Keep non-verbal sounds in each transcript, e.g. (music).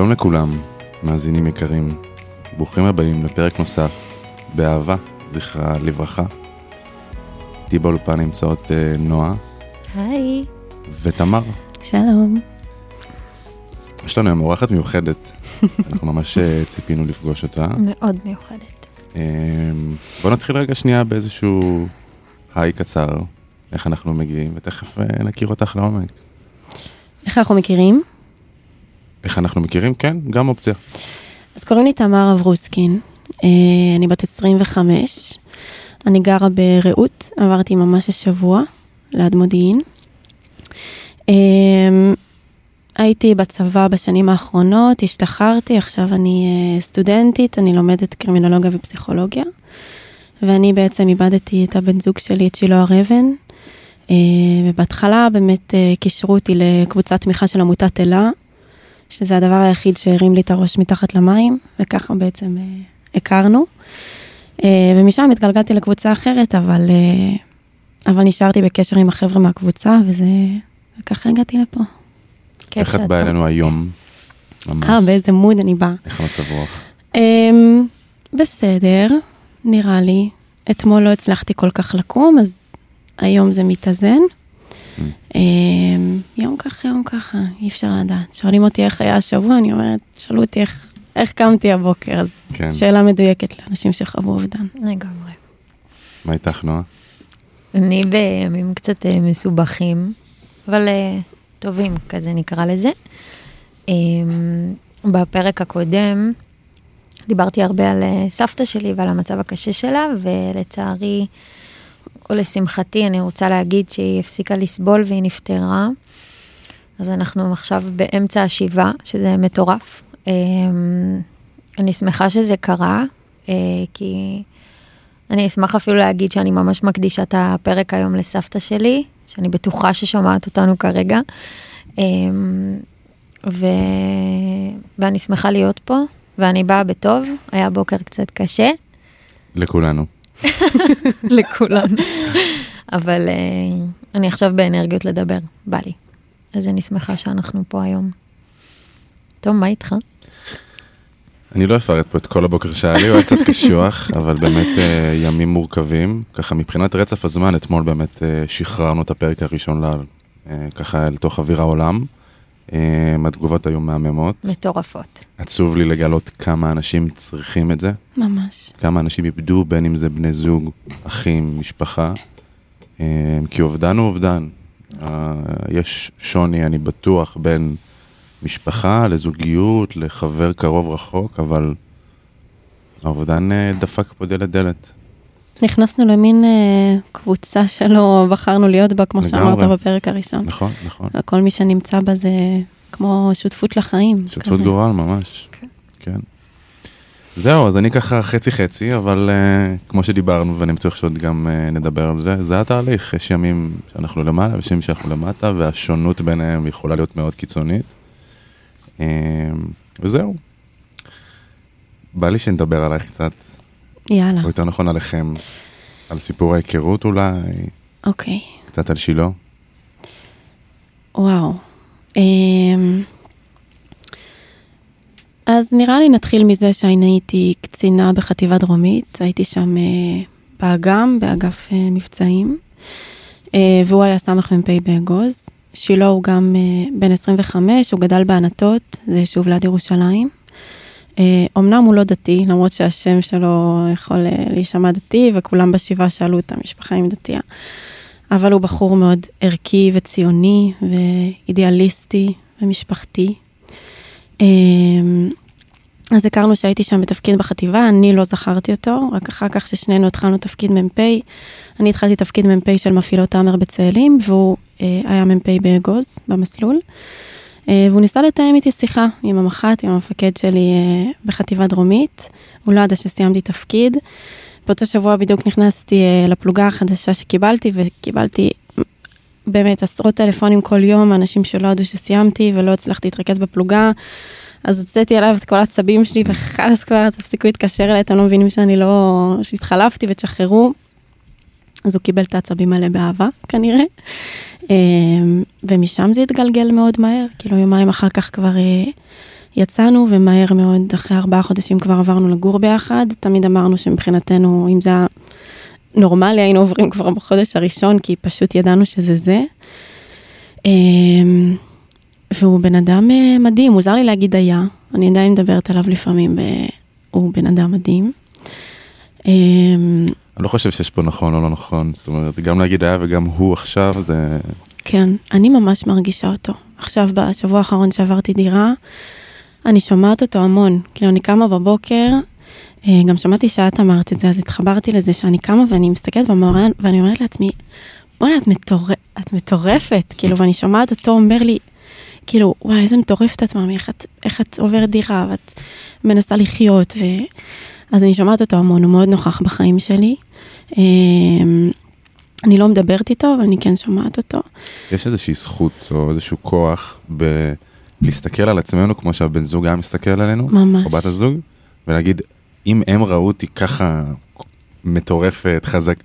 שלום לכולם, מאזינים יקרים. ברוכים הבאים לפרק נוסף, באהבה, זכרה לברכה. איתי באולפן נמצאות אה, נועה היי. ותמר. שלום. יש לנו היום אורחת מיוחדת, (laughs) אנחנו ממש אה, ציפינו לפגוש אותה. מאוד מיוחדת. אה, בוא נתחיל רגע שנייה באיזשהו היי קצר, איך אנחנו מגיעים, ותכף אה, נכיר אותך לעומק. איך אנחנו מכירים? איך אנחנו מכירים? כן, גם אופציה. אז קוראים לי תמר אברוסקין, אה, אני בת 25, אני גרה ברעות, עברתי ממש השבוע ליד מודיעין. אה, הייתי בצבא בשנים האחרונות, השתחררתי, עכשיו אני אה, סטודנטית, אני לומדת קרימינולוגיה ופסיכולוגיה, ואני בעצם איבדתי את הבן זוג שלי, את שילה הר אבן, ובהתחלה באמת קישרו אותי לקבוצת תמיכה של עמותת אלה, שזה הדבר היחיד שהרים לי את הראש מתחת למים, וככה בעצם אה, הכרנו. אה, ומשם התגלגלתי לקבוצה אחרת, אבל, אה, אבל נשארתי בקשר עם החבר'ה מהקבוצה, וזה, וככה הגעתי לפה. איך את באה. אלינו היום? אה, באיזה מוד אני באה. איך המצב רוח? אמ, בסדר, נראה לי. אתמול לא הצלחתי כל כך לקום, אז היום זה מתאזן. Mm. אמ, יום ככה, יום ככה, אי אפשר לדעת. שואלים אותי איך היה השבוע, אני אומרת, שאלו אותי איך, איך קמתי הבוקר, אז כן. שאלה מדויקת לאנשים שחוו אובדן. לגמרי. מה איתך, נועה? אני בימים קצת אה, מסובכים, אבל אה, טובים, כזה נקרא לזה. אה, בפרק הקודם דיברתי הרבה על אה, סבתא שלי ועל המצב הקשה שלה, ולצערי, או לשמחתי, אני רוצה להגיד שהיא הפסיקה לסבול והיא נפטרה. אז אנחנו עכשיו באמצע השבעה, שזה מטורף. אה, אני שמחה שזה קרה, אה, כי אני אשמח אפילו להגיד שאני ממש מקדישה את הפרק היום לסבתא שלי, שאני בטוחה ששומעת אותנו כרגע. אמ, ו... ואני שמחה להיות פה, ואני באה בטוב, היה בוקר קצת קשה לכולנו. לכולנו, אבל uh, אני עכשיו באנרגיות לדבר, בא לי. אז אני שמחה שאנחנו פה היום. טוב, מה איתך? אני לא אפרט פה את כל הבוקר שהיה לי, הוא היה קצת קשוח, (laughs) אבל באמת אה, ימים מורכבים. ככה מבחינת רצף הזמן, אתמול באמת אה, שחררנו את הפרק הראשון ל- אה, ככה אל תוך אוויר העולם. אה, התגובות היו מהממות. מטורפות. עצוב לי לגלות כמה אנשים צריכים את זה, ממש. כמה אנשים איבדו, בין אם זה בני זוג, אחים, משפחה. אה, כי אובדן הוא אובדן. אה, יש שוני, אני בטוח, בין משפחה לזוגיות, לחבר קרוב רחוק, אבל האובדן אה, דפק פה דלת דלת. נכנסנו למין אה, קבוצה שלא בחרנו להיות בה, כמו. שאמרת בפרק הראשון. נכון, נכון. וכל מי שנמצא בה זה כמו שותפות לחיים. שותפות כזה. גורל ממש. כן. זהו, אז אני ככה חצי חצי, אבל uh, כמו שדיברנו, ואני בטוח שעוד גם uh, נדבר על זה, זה התהליך. יש ימים שאנחנו למעלה, ויש ימים שאנחנו למטה, והשונות ביניהם יכולה להיות מאוד קיצונית. Uh, וזהו. בא לי שנדבר עלייך קצת, יאללה, או יותר נכון עליכם, על סיפור ההיכרות אולי, אוקיי. קצת על שילה. וואו. אמ, אז נראה לי נתחיל מזה שאני הייתי קצינה בחטיבה דרומית, הייתי שם אה, באג"ם, באגף אה, מבצעים, אה, והוא היה סמ"פ באגוז. שילה הוא גם בן 25, הוא גדל בענתות, זה יישוב ליד ירושלים. אה, אמנם הוא לא דתי, למרות שהשם שלו יכול אה, להישמע דתי, וכולם בשבעה שאלו את המשפחה אם דתייה. אבל הוא בחור מאוד ערכי וציוני ואידיאליסטי ומשפחתי. אמ, אז הכרנו שהייתי שם בתפקיד בחטיבה, אני לא זכרתי אותו, רק אחר כך ששנינו התחלנו תפקיד מ"פ, אני התחלתי תפקיד מ"פ של מפעילות תאמר בצאלים, והוא אה, היה מ"פ באגוז, במסלול. אה, והוא ניסה לתאם איתי שיחה עם המח"ט, עם המפקד שלי אה, בחטיבה דרומית. הוא לא ידע שסיימתי תפקיד. באותו שבוע בדיוק נכנסתי אה, לפלוגה החדשה שקיבלתי, וקיבלתי באמת עשרות טלפונים כל יום, אנשים שלא ידעו שסיימתי ולא הצלחתי להתרכז בפלוגה. אז הוצאתי עליו את כל העצבים שלי, וחלאס כבר, תפסיקו להתקשר אליי, אתם לא מבינים שאני לא... שהתחלפתי ותשחררו. אז הוא קיבל את העצבים האלה באהבה, כנראה. אמ, ומשם זה התגלגל מאוד מהר, כאילו יומיים אחר כך כבר אה, יצאנו ומהר מאוד, אחרי ארבעה חודשים כבר עברנו לגור ביחד. תמיד אמרנו שמבחינתנו, אם זה היה נורמלי, היינו עוברים כבר בחודש הראשון, כי פשוט ידענו שזה זה. אמ, והוא בן אדם אה, מדהים, מוזר לי להגיד היה, אני עדיין מדברת עליו לפעמים, הוא בן אדם מדהים. אני לא חושב שיש פה נכון או לא נכון, זאת אומרת, גם להגיד היה וגם הוא עכשיו, זה... כן, אני ממש מרגישה אותו. עכשיו, בשבוע האחרון שעברתי דירה, אני שומעת אותו המון. כאילו, אני קמה בבוקר, אה, גם שמעתי שאת אמרת את זה, אז התחברתי לזה שאני קמה ואני מסתכלת במאורן, ואני אומרת לעצמי, בוא'נה, את, מטור... את מטורפת, כאילו, ואני שומעת אותו אומר לי, כאילו, וואי, איזה מטורפת את מאמי, איך, איך את עוברת דירה, ואת מנסה לחיות, ו... אז אני שומעת אותו המון, הוא מאוד נוכח בחיים שלי. אמ, אני לא מדברת איתו, אבל אני כן שומעת אותו. יש איזושהי זכות או איזשהו כוח בלהסתכל על עצמנו כמו שהבן זוג היה מסתכל עלינו, ממש. או בת הזוג, ולהגיד, אם הם ראו אותי ככה מטורפת, חזק,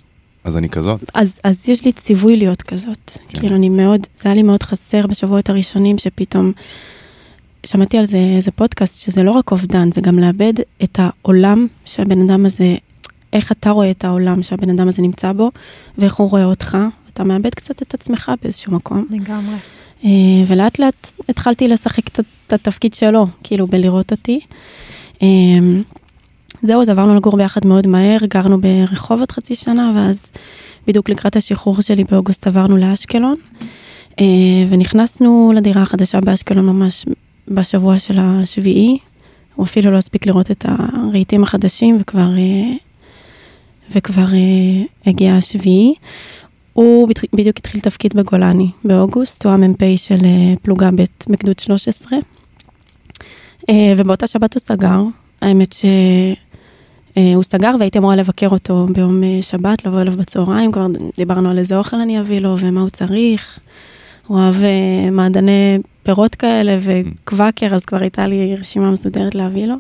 אז אני כזאת. אז, אז יש לי ציווי להיות כזאת. כן. כאילו, אני מאוד, זה היה לי מאוד חסר בשבועות הראשונים, שפתאום שמעתי על זה איזה פודקאסט, שזה לא רק אובדן, זה גם לאבד את העולם שהבן אדם הזה איך אתה רואה את העולם שהבן אדם הזה נמצא בו, ואיך הוא רואה אותך. אתה מאבד קצת את עצמך באיזשהו מקום. לגמרי. אה, ולאט לאט התחלתי לשחק את התפקיד שלו, כאילו בלראות אותי. אה, זהו, אז עברנו לגור ביחד מאוד מהר, גרנו ברחובות חצי שנה, ואז בדיוק לקראת השחרור שלי באוגוסט עברנו לאשקלון, אה, ונכנסנו לדירה החדשה באשקלון ממש בשבוע של השביעי. הוא אפילו לא הספיק לראות את הרהיטים החדשים, וכבר וכבר uh, הגיע השביעי. הוא בדיוק התחיל תפקיד בגולני באוגוסט, הוא המ"פ של uh, פלוגה ב' בגדוד 13. Uh, אה, ובאותה שבת הוא סגר, האמת שהוא uh, סגר והייתי אמורה לבקר אותו ביום שבת, לבוא אליו בצהריים, כבר דיברנו על איזה אוכל אני אביא לו ומה הוא צריך. הוא אוהב מעדני פירות כאלה וקוואקר, אז כבר הייתה לי רשימה מסודרת להביא לו.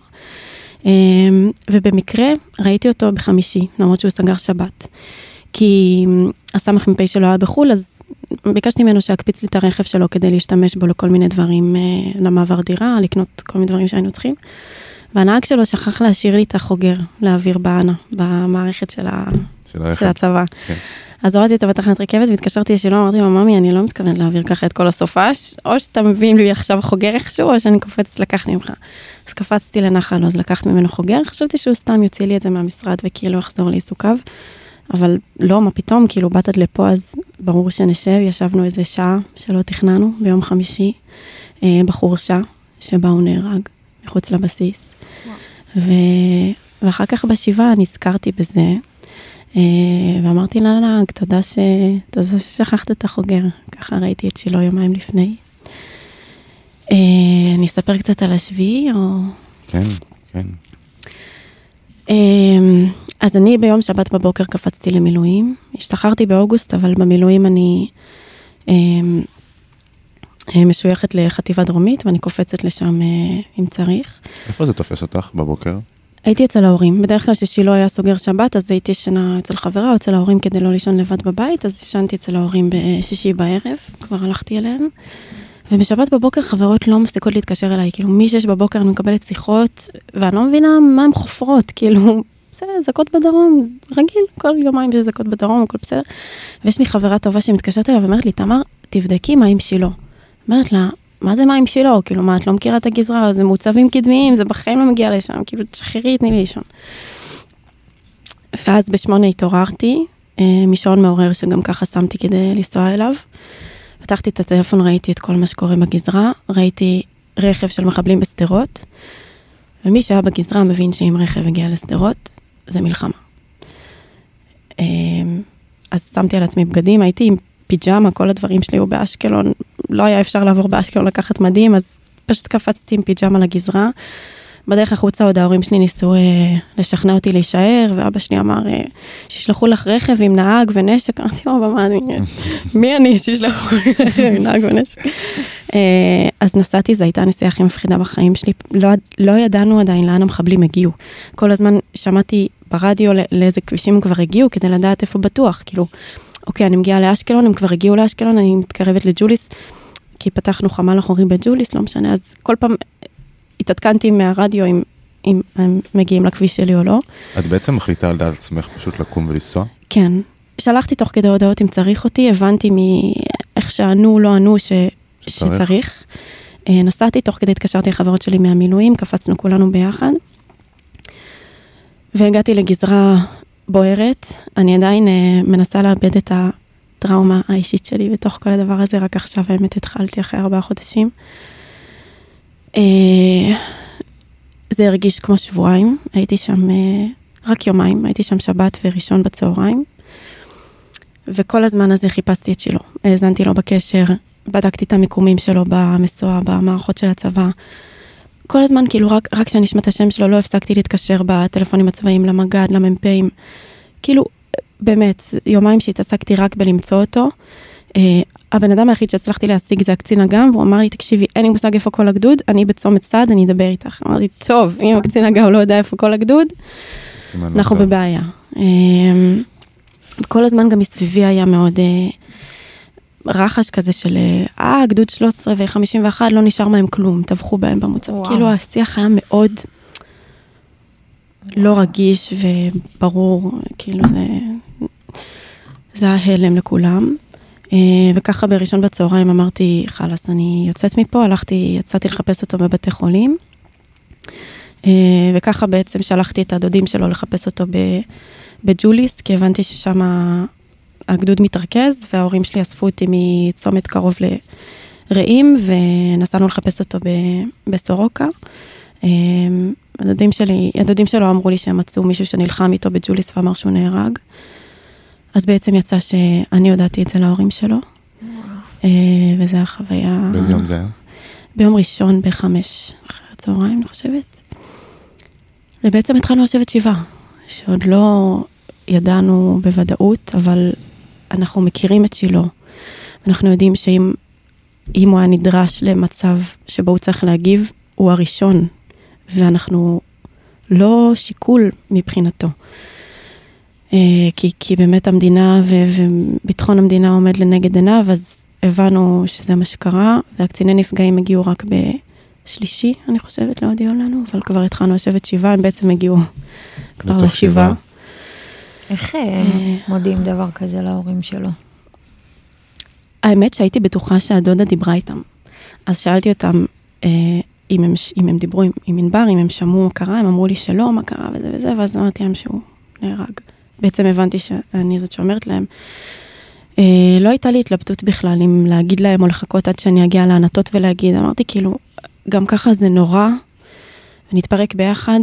אמ, ובמקרה ראיתי אותו בחמישי, למרות שהוא סגר שבת. כי אמ, הסמ"פ שלו היה בחו"ל, אז ביקשתי ממנו שיקפיץ לי את הרכב שלו כדי להשתמש בו לכל מיני דברים, אה, למעבר דירה, לקנות כל מיני דברים שהיינו צריכים. והנהג שלו שכח להשאיר לי את החוגר להעביר באנה, במערכת של, ה... של, של הצבא. כן. אז הורדתי אותו בתחנת רכבת והתקשרתי לשלום, אמרתי לו, ממי, אני לא מתכוונת להעביר ככה את כל הסופש, או שאתה מביא לי עכשיו חוגר איכשהו, או שאני קופצת לקחת ממך. אז קפצתי לנחל אז לקחת ממנו חוגר, חשבתי שהוא סתם יוציא לי את זה מהמשרד וכאילו יחזור לעיסוקיו. אבל לא, מה פתאום, כאילו באת עד לפה, אז ברור שנשב, ישבנו איזה שעה שלא תכננו ביום חמישי, אה, בחורשה, שבה הוא נהרג, מחוץ לבסיס. ו... ואחר כך בשבעה נזכרתי בזה, ואמרתי לה, לנהג, תודה, ש... תודה ששכחת את החוגר. ככה ראיתי את שילה יומיים לפני. אה, אני אספר קצת על השביעי, או... כן, כן. אה, אז אני ביום שבת בבוקר קפצתי למילואים. השתחררתי באוגוסט, אבל במילואים אני משויכת לחטיבה דרומית, ואני קופצת לשם אם צריך. איפה זה תופס אותך בבוקר? הייתי אצל ההורים. בדרך כלל כששילה היה סוגר שבת, אז הייתי ישנה אצל חברה או אצל ההורים כדי לא לישון לבד בבית, אז ישנתי אצל ההורים בשישי בערב, כבר הלכתי אליהם. ובשבת בבוקר חברות לא מפסיקות להתקשר אליי, כאילו מ-6 בבוקר אני מקבלת שיחות, ואני לא מבינה מה הן חופרות, כאילו, (laughs) בסדר, זקות בדרום, רגיל, כל יומיים יש זקות בדרום, הכל בסדר. ויש לי חברה טובה שמתקשרת אליי ואומרת לי, תמר, תבדקי מה עם שילה. אומרת לה, מה זה מים שלו? כאילו, מה, את לא מכירה את הגזרה? זה מוצבים קדמיים, זה בחיים לא מגיע לשם, כאילו, תשחררי, תני לי לישון. ואז בשמונה התעוררתי, אה, משעון מעורר שגם ככה שמתי כדי לנסוע אליו. פתחתי את הטלפון, ראיתי את כל מה שקורה בגזרה, ראיתי רכב של מחבלים בשדרות, ומי שהיה בגזרה מבין שאם רכב הגיע לשדרות, זה מלחמה. אה, אז שמתי על עצמי בגדים, הייתי עם פיג'מה, כל הדברים שלי היו באשקלון, לא היה אפשר לעבור באשקלון לקחת מדים, אז פשוט קפצתי עם פיג'מה לגזרה. בדרך החוצה עוד ההורים שלי ניסו אה, לשכנע אותי להישאר, ואבא שלי אמר, אה, שישלחו לך רכב עם נהג ונשק, אמרתי, אבא, מה אני, מי אני שישלחו לי רכב עם נהג ונשק? אה, אז נסעתי, זו הייתה הנסיעה הכי מפחידה בחיים שלי, לא, לא ידענו עדיין לאן המחבלים הגיעו. כל הזמן שמעתי ברדיו לאיזה כבישים הם כבר הגיעו, כדי לדעת איפה בטוח, כאילו, אוקיי, אני מגיעה לאשקלון, הם כבר הגיעו לאשקלון, אני מתקרבת לג'וליס, כי פתחנו חמ"ל אחורי בג'וליס, לא משנה, אז כל פעם התעדכנתי מהרדיו אם, אם הם מגיעים לכביש שלי או לא. את בעצם מחליטה על דעת עצמך פשוט לקום ולנסוע? כן. שלחתי תוך כדי הודעות אם צריך אותי, הבנתי מאיך שענו, לא ענו, ש... שצריך. שצריך. אה, נסעתי, תוך כדי התקשרתי לחברות שלי מהמילואים, קפצנו כולנו ביחד. והגעתי לגזרה בוערת, אני עדיין אה, מנסה לאבד את הטראומה האישית שלי בתוך כל הדבר הזה, רק עכשיו האמת התחלתי אחרי ארבעה חודשים. אה, זה הרגיש כמו שבועיים, הייתי שם אה, רק יומיים, הייתי שם שבת וראשון בצהריים. וכל הזמן הזה חיפשתי את שילה, האזנתי לו בקשר, בדקתי את המיקומים שלו במסוע, במערכות של הצבא. כל הזמן, כאילו, רק, רק כשאני אשמע את השם שלו, לא הפסקתי להתקשר בטלפונים הצבאיים למג"ד, למ"פים. כאילו, באמת, יומיים שהתעסקתי רק בלמצוא אותו. Uh, הבן אדם היחיד שהצלחתי להשיג זה הקצין אג"ם, והוא אמר לי, תקשיבי, אין לי מושג איפה כל הגדוד, אני בצומת צד, אני אדבר איתך. אמרתי, טוב, אם הקצין אג"ם לא יודע איפה כל הגדוד, אנחנו. בבעיה. אמ, כל הזמן גם מסביבי היה מאוד אה, רחש כזה של, אה, גדוד 13 ו-51, לא נשאר מהם כלום, טבחו בהם במוצב. וואו. כאילו השיח היה מאוד לא רגיש וברור, כאילו זה, זה היה הלם לכולם. אה, וככה בראשון בצהריים אמרתי, חלאס, אני יוצאת מפה, הלכתי, יצאתי לחפש אותו בבתי חולים. אה, וככה בעצם שלחתי את הדודים שלו לחפש אותו בג'וליס, כי הבנתי ששם הגדוד מתרכז, וההורים שלי אספו אותי מצומת קרוב לרעים, ונסענו לחפש אותו ב- בסורוקה. אה, הדודים שלי, הדודים שלו אמרו לי שהם מצאו מישהו שנלחם איתו בג'וליס ואמר שהוא נהרג. אז בעצם יצא שאני הודעתי את זה להורים שלו, אה, וזו היה חוויה... באיזה יום זה היה? ביום ראשון בחמש אחרי הצהריים, אני חושבת. ובעצם התחלנו לשבת שבעה, שעוד לא ידענו בוודאות, אבל אנחנו מכירים את שילה. אנחנו יודעים שאם אם הוא היה נדרש למצב שבו הוא צריך להגיב, הוא הראשון, ואנחנו לא שיקול מבחינתו. אה, כי, כי באמת המדינה ו- וביטחון המדינה עומד לנגד עיניו, אז הבנו שזה מה שקרה, והקציני נפגעים הגיעו רק בשלישי, אני חושבת, להודיע לנו, אבל כבר התחלנו לשבת שבעה, הם בעצם הגיעו כבר לשבעה. איך אה, מודיעים דבר כזה להורים שלו? האמת שהייתי בטוחה שהדודה דיברה איתם. אז שאלתי אותם אה, אם, הם, אם הם דיברו עם, עם ענבר, אם הם שמעו מה קרה, הם אמרו לי שלא, מה קרה וזה וזה, ואז אמרתי להם שהוא נהרג. בעצם הבנתי שאני זאת שאומרת להם. אה, לא הייתה לי התלבטות בכלל אם להגיד להם או לחכות עד שאני אגיע לענתות ולהגיד, אמרתי כאילו, גם ככה זה נורא, ונתפרק ביחד,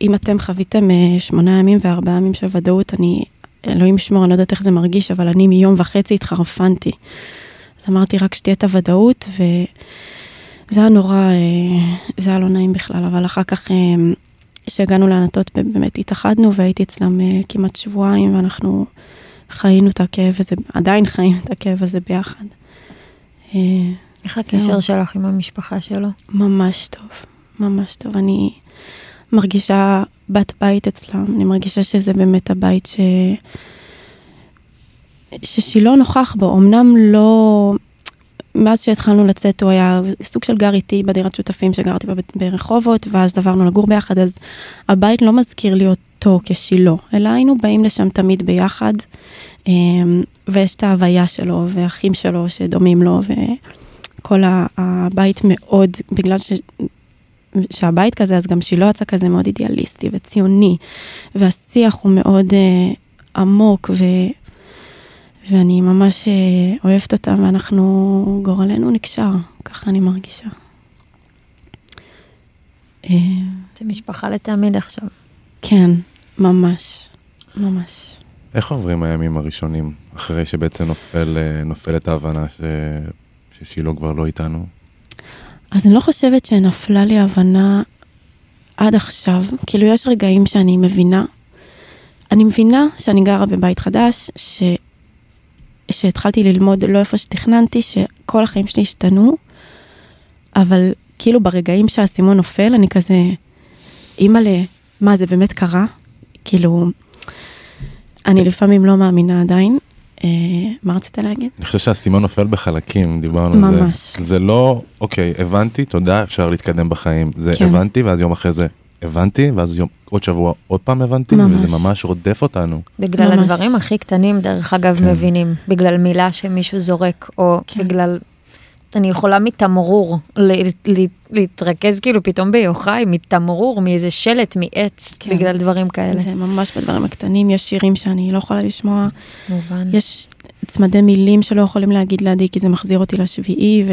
ואם אתם חוויתם אה, שמונה ימים וארבעה ימים של ודאות, אני, אלוהים ישמור, אני לא יודעת איך זה מרגיש, אבל אני מיום וחצי התחרפנתי. אז אמרתי רק שתהיה את הוודאות, וזה היה נורא, אה, זה היה לא נעים בכלל, אבל אחר כך, אה, כשהגענו לענתות, באמת התאחדנו, והייתי אצלם כמעט שבועיים, ואנחנו חיינו את הכאב הזה, עדיין חיים את הכאב הזה ביחד. איך הקשר שלך עם המשפחה שלו? ממש טוב, ממש טוב. אני מרגישה בת בית אצלם, אני מרגישה שזה באמת הבית ש... ששילה נוכח בו, אמנם לא... מאז שהתחלנו לצאת הוא היה סוג של גר איתי בדירת שותפים שגרתי בה ברחובות, ואז עברנו לגור ביחד, אז הבית לא מזכיר לי אותו כשילה, אלא היינו באים לשם תמיד ביחד, אמ, ויש את ההוויה שלו ואחים שלו שדומים לו, וכל הבית מאוד, בגלל ש... שהבית כזה, אז גם שילה יצא כזה מאוד אידיאליסטי וציוני, והשיח הוא מאוד אה, עמוק, ו... ואני ממש אה, אוהבת אותם, ואנחנו, גורלנו נקשר, ככה אני מרגישה. אה, זה משפחה לתמיד עכשיו. כן, ממש, ממש. איך עוברים הימים הראשונים, אחרי שבעצם נופל, אה, נופלת ההבנה ש... ששילה כבר לא איתנו? אז אני לא חושבת שנפלה לי הבנה עד עכשיו, כאילו יש רגעים שאני מבינה, אני מבינה שאני גרה בבית חדש, ש... שהתחלתי ללמוד לא איפה שתכננתי, שכל החיים שלי השתנו, אבל כאילו ברגעים שהאסימון נופל, אני כזה, אימא'לה, מה זה באמת קרה? כאילו, אני לפעמים לא מאמינה עדיין, מה רצית להגיד? אני חושב שהאסימון נופל בחלקים, דיברנו על זה. ממש. זה לא, אוקיי, הבנתי, תודה, אפשר להתקדם בחיים. זה כן. הבנתי, ואז יום אחרי זה הבנתי, ואז יום, עוד שבוע עוד פעם הבנתי, ממש. וזה ממש רודף אותנו. בגלל ממש. הדברים הכי קטנים, דרך אגב, כן. מבינים. בגלל מילה שמישהו זורק, או כן. בגלל... אני יכולה מתמרור להתרכז כאילו פתאום ביוחאי, מתמרור, מאיזה שלט, מעץ, כן. בגלל דברים כאלה. זה ממש בדברים הקטנים, יש שירים שאני לא יכולה לשמוע, מובן. יש צמדי מילים שלא יכולים להגיד לידי כי זה מחזיר אותי לשביעי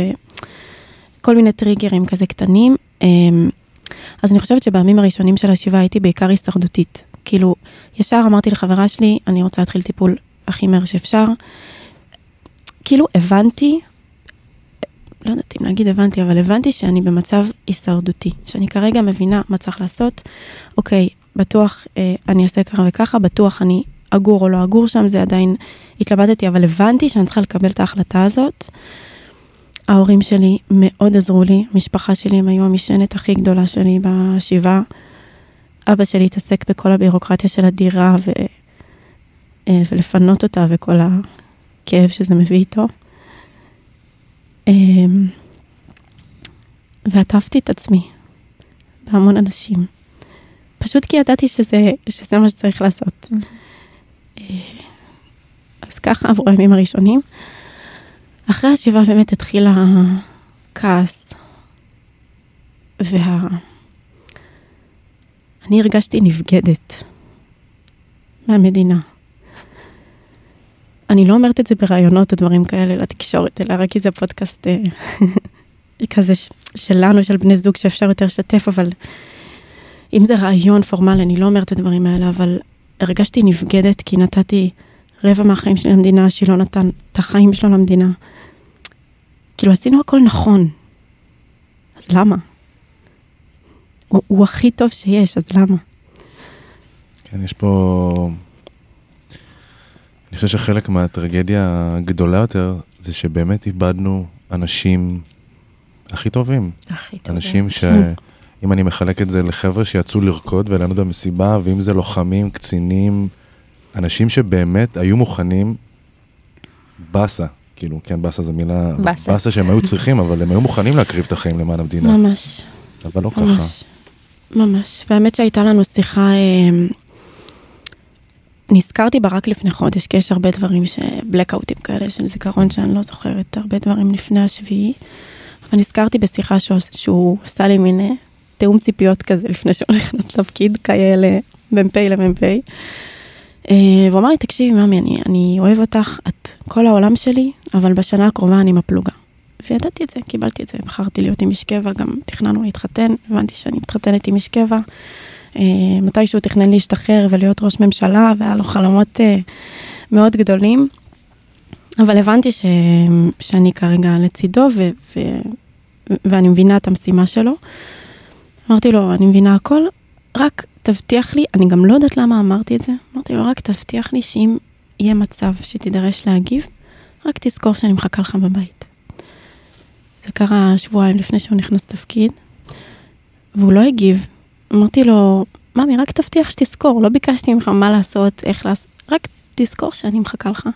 וכל מיני טריגרים כזה קטנים. אמ, אז אני חושבת שבימים הראשונים של השבעה הייתי בעיקר הישרדותית. כאילו, ישר אמרתי לחברה שלי, אני רוצה להתחיל טיפול הכי מהר שאפשר. כאילו הבנתי, לא יודעת אם להגיד הבנתי, אבל הבנתי שאני במצב הישרדותי, שאני כרגע מבינה מה צריך לעשות. אוקיי, בטוח אה, אני אעשה ככה וככה, בטוח אני אגור או לא אגור שם, זה עדיין התלבטתי, אבל הבנתי שאני צריכה לקבל את ההחלטה הזאת. ההורים שלי מאוד עזרו לי, המשפחה שלי הם היו המשענת הכי גדולה שלי בשבעה. אבא שלי התעסק בכל הבירוקרטיה של הדירה ו... אה, ולפנות אותה וכל הכאב שזה מביא איתו. אמ, ועטפתי את עצמי בהמון אנשים. פשוט כי ידעתי שזה, שזה מה שצריך לעשות. אה, אז ככה עברו הימים הראשונים. אחרי השבעה באמת התחיל הכעס, וה... אני הרגשתי נבגדת מהמדינה. אני לא אומרת את זה בראיונות או דברים כאלה לתקשורת, אלא רק כי זה פודקאסט אה, (laughs) כזה שלנו, של בני זוג, שאפשר יותר לשתף, אבל אם זה רעיון פורמלי, אני לא אומרת את הדברים האלה, אבל הרגשתי נבגדת כי נתתי רבע מהחיים שלי למדינה, שהיא לא נתן את החיים שלו למדינה. כאילו עשינו הכל נכון, אז למה? הוא, הוא הכי טוב שיש, אז למה? כן, יש פה... אני חושב שחלק מהטרגדיה הגדולה יותר, זה שבאמת איבדנו אנשים הכי טובים. הכי טוב. אנשים שאם אני מחלק את זה לחבר'ה שיצאו לרקוד וליהנות במסיבה, ואם זה לוחמים, קצינים, אנשים שבאמת היו מוכנים, באסה, כאילו, כן, באסה זו מילה, באסה. באסה שהם היו צריכים, אבל הם היו מוכנים להקריב את החיים למען המדינה, ממש. אבל לא ככה. ממש, ממש. והאמת שהייתה לנו שיחה, אה, נזכרתי בה רק לפני חודש, כי יש הרבה דברים, בלקאוטים כאלה של זיכרון שאני לא זוכרת, הרבה דברים לפני השביעי. אבל נזכרתי בשיחה שהוא, שהוא עשה לי מין אה, תיאום ציפיות כזה לפני שהוא (laughs) נכנס לתפקיד, כאלה מ"פ למ"פ. אה, והוא אמר לי, תקשיבי, ממי, אני, אני אוהב אותך, את כל העולם שלי, אבל בשנה הקרובה אני עם הפלוגה. וידעתי את זה, קיבלתי את זה, בחרתי להיות עם איש קבע, גם תכננו להתחתן, הבנתי שאני מתחתנת עם איש קבע. אה, מתישהו תכנן להשתחרר ולהיות ראש ממשלה, והיה לו חלומות אה, מאוד גדולים. אבל הבנתי ש... שאני כרגע לצידו, ו... ו... ואני מבינה את המשימה שלו. אמרתי לו, אני מבינה הכל, רק תבטיח לי, אני גם לא יודעת למה אמרתי את זה, אמרתי לו, רק תבטיח לי שאם יהיה מצב שתידרש להגיב, רק תזכור שאני מחכה לך בבית. זה קרה שבועיים לפני שהוא נכנס לתפקיד, והוא לא הגיב. אמרתי לו, ממי, רק תבטיח שתזכור, לא ביקשתי ממך מה לעשות, איך לעשות, רק תזכור שאני מחכה לך.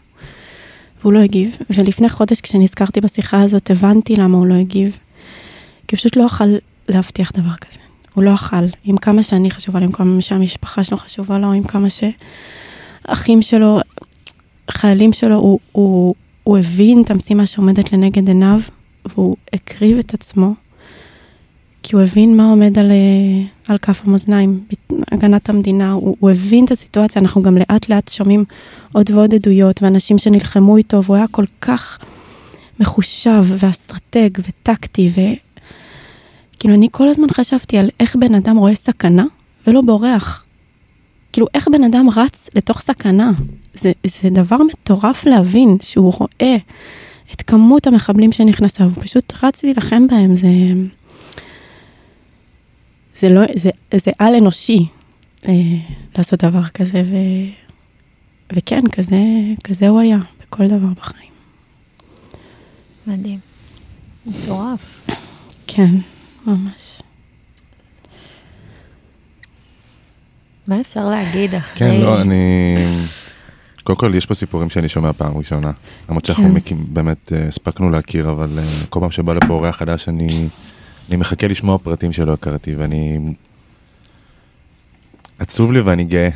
והוא לא הגיב, ולפני חודש כשנזכרתי בשיחה הזאת הבנתי למה הוא לא הגיב. כי הוא פשוט לא אכל להבטיח דבר כזה. הוא לא אכל, עם כמה שאני חשובה לו, עם כמה שהמשפחה שלו חשובה לו, עם כמה שאחים שלו, חיילים שלו, הוא, הוא, הוא הבין את המשימה שעומדת לנגד עיניו, והוא הקריב את עצמו, כי הוא הבין מה עומד על, אה, על כף המאזניים, הגנת המדינה, הוא, הוא הבין את הסיטואציה, אנחנו גם לאט לאט שומעים עוד ועוד עדויות, ואנשים שנלחמו איתו, והוא היה כל כך מחושב ואסטרטג וטקטי, ו... כאילו, אני כל הזמן חשבתי על איך בן אדם רואה סכנה ולא בורח. כאילו, איך בן אדם רץ לתוך סכנה. זה, זה דבר מטורף להבין שהוא רואה את כמות המחבלים שנכנסה, הוא פשוט רץ להילחם בהם, זה... זה לא, זה, זה על אנושי אה, לעשות דבר כזה, ו, וכן, כזה, כזה הוא היה בכל דבר בחיים. מדהים. מטורף. כן, ממש. מה אפשר להגיד אחרי... כן, לא, אני... קודם כל, יש פה סיפורים שאני שומע פעם ראשונה. למרות שאנחנו כן. באמת אה, הספקנו להכיר, אבל אה, כל פעם שבא לפה אורח חדש, אני, אני מחכה לשמוע פרטים שלא הכרתי, ואני... עצוב לי ואני גאה.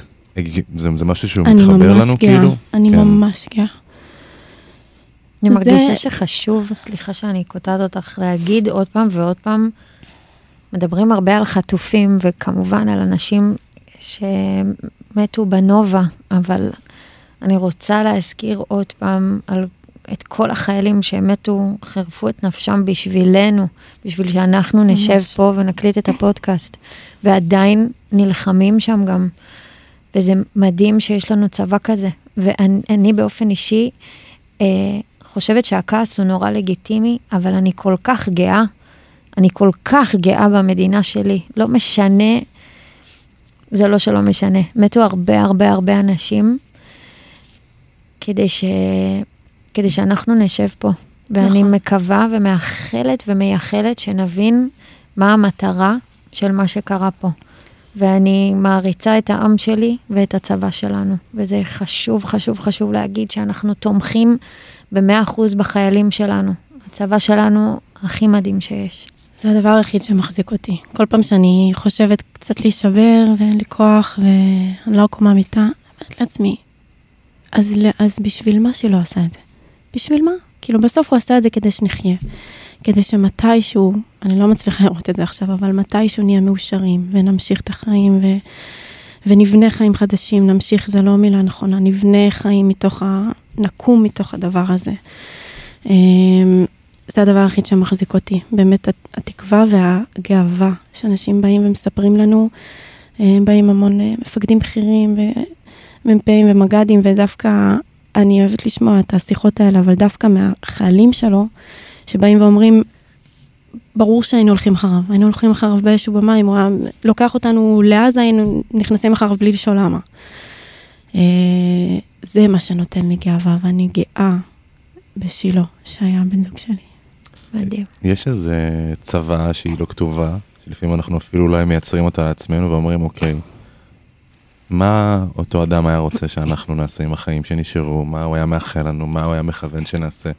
זה, זה משהו שהוא אני מתחבר לנו, גאה, כאילו? אני כן. ממש גאה. אני זה- מרגישה שחשוב, סליחה שאני קוטעת אותך, להגיד עוד פעם ועוד פעם, מדברים הרבה על חטופים, וכמובן על אנשים שמתו בנובה, אבל אני רוצה להזכיר עוד פעם על את כל החיילים שמתו, חירפו את נפשם בשבילנו, בשביל שאנחנו נשב ממש. פה ונקליט את הפודקאסט, ועדיין נלחמים שם גם. וזה מדהים שיש לנו צבא כזה. ואני אני באופן אישי אה, חושבת שהכעס הוא נורא לגיטימי, אבל אני כל כך גאה, אני כל כך גאה במדינה שלי. לא משנה, זה לא שלא משנה. מתו הרבה הרבה הרבה אנשים כדי, ש... כדי שאנחנו נשב פה. ואני נכון. מקווה ומאחלת ומייחלת שנבין מה המטרה של מה שקרה פה. ואני מעריצה את העם שלי ואת הצבא שלנו. וזה חשוב, חשוב, חשוב להגיד שאנחנו תומכים במאה אחוז בחיילים שלנו. הצבא שלנו הכי מדהים שיש. זה הדבר היחיד שמחזיק אותי. כל פעם שאני חושבת קצת להישבר ואין לי כוח ואני לא מיטה, אני אומרת לעצמי, אז, אז בשביל מה שהיא לא עושה את זה? בשביל מה? כאילו בסוף הוא עשה את זה כדי שנחיה. כדי שמתישהו, אני לא מצליחה לראות את זה עכשיו, אבל מתישהו נהיה מאושרים ונמשיך את החיים ו, ונבנה חיים חדשים, נמשיך, זה לא מילה נכונה, נבנה חיים מתוך ה... נקום מתוך הדבר הזה. אמ, זה הדבר היחיד שמחזיק אותי, באמת הת- התקווה והגאווה שאנשים באים ומספרים לנו, אה, באים המון אה, מפקדים בכירים ומ"פים ומג"דים, ודווקא אני אוהבת לשמוע את השיחות האלה, אבל דווקא מהחיילים שלו, שבאים ואומרים, ברור שהיינו הולכים אחריו, היינו הולכים אחריו באש ובמים, הוא היה לוקח אותנו לעזה, היינו נכנסים אחריו בלי לשאול למה. אה, זה מה שנותן לי גאווה, ואני גאה בשילה, שהיה בן זוג שלי. מדהים. יש איזה צוואה שהיא לא כתובה, שלפעמים אנחנו אפילו אולי מייצרים אותה לעצמנו ואומרים, אוקיי, מה אותו אדם היה רוצה שאנחנו נעשה עם החיים שנשארו, מה הוא היה מאחל לנו, מה הוא היה מכוון שנעשה.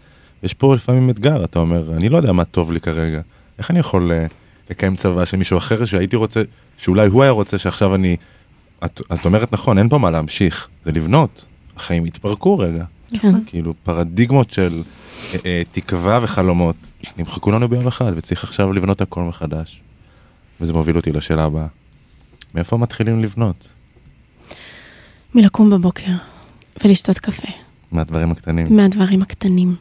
יש פה לפעמים אתגר, אתה אומר, אני לא יודע מה טוב לי כרגע, איך אני יכול אה, לקיים צבא של מישהו אחר שהייתי רוצה, שאולי הוא היה רוצה שעכשיו אני... את, את אומרת נכון, אין פה מה להמשיך, זה לבנות. החיים התפרקו רגע. כן. כאילו פרדיגמות של אה, אה, תקווה וחלומות נמחקו לנו ביום אחד וצריך עכשיו לבנות הכל מחדש. וזה מוביל אותי לשאלה הבאה. מאיפה מתחילים לבנות? מלקום בבוקר ולשתות קפה, מהדברים הקטנים. מהדברים הקטנים.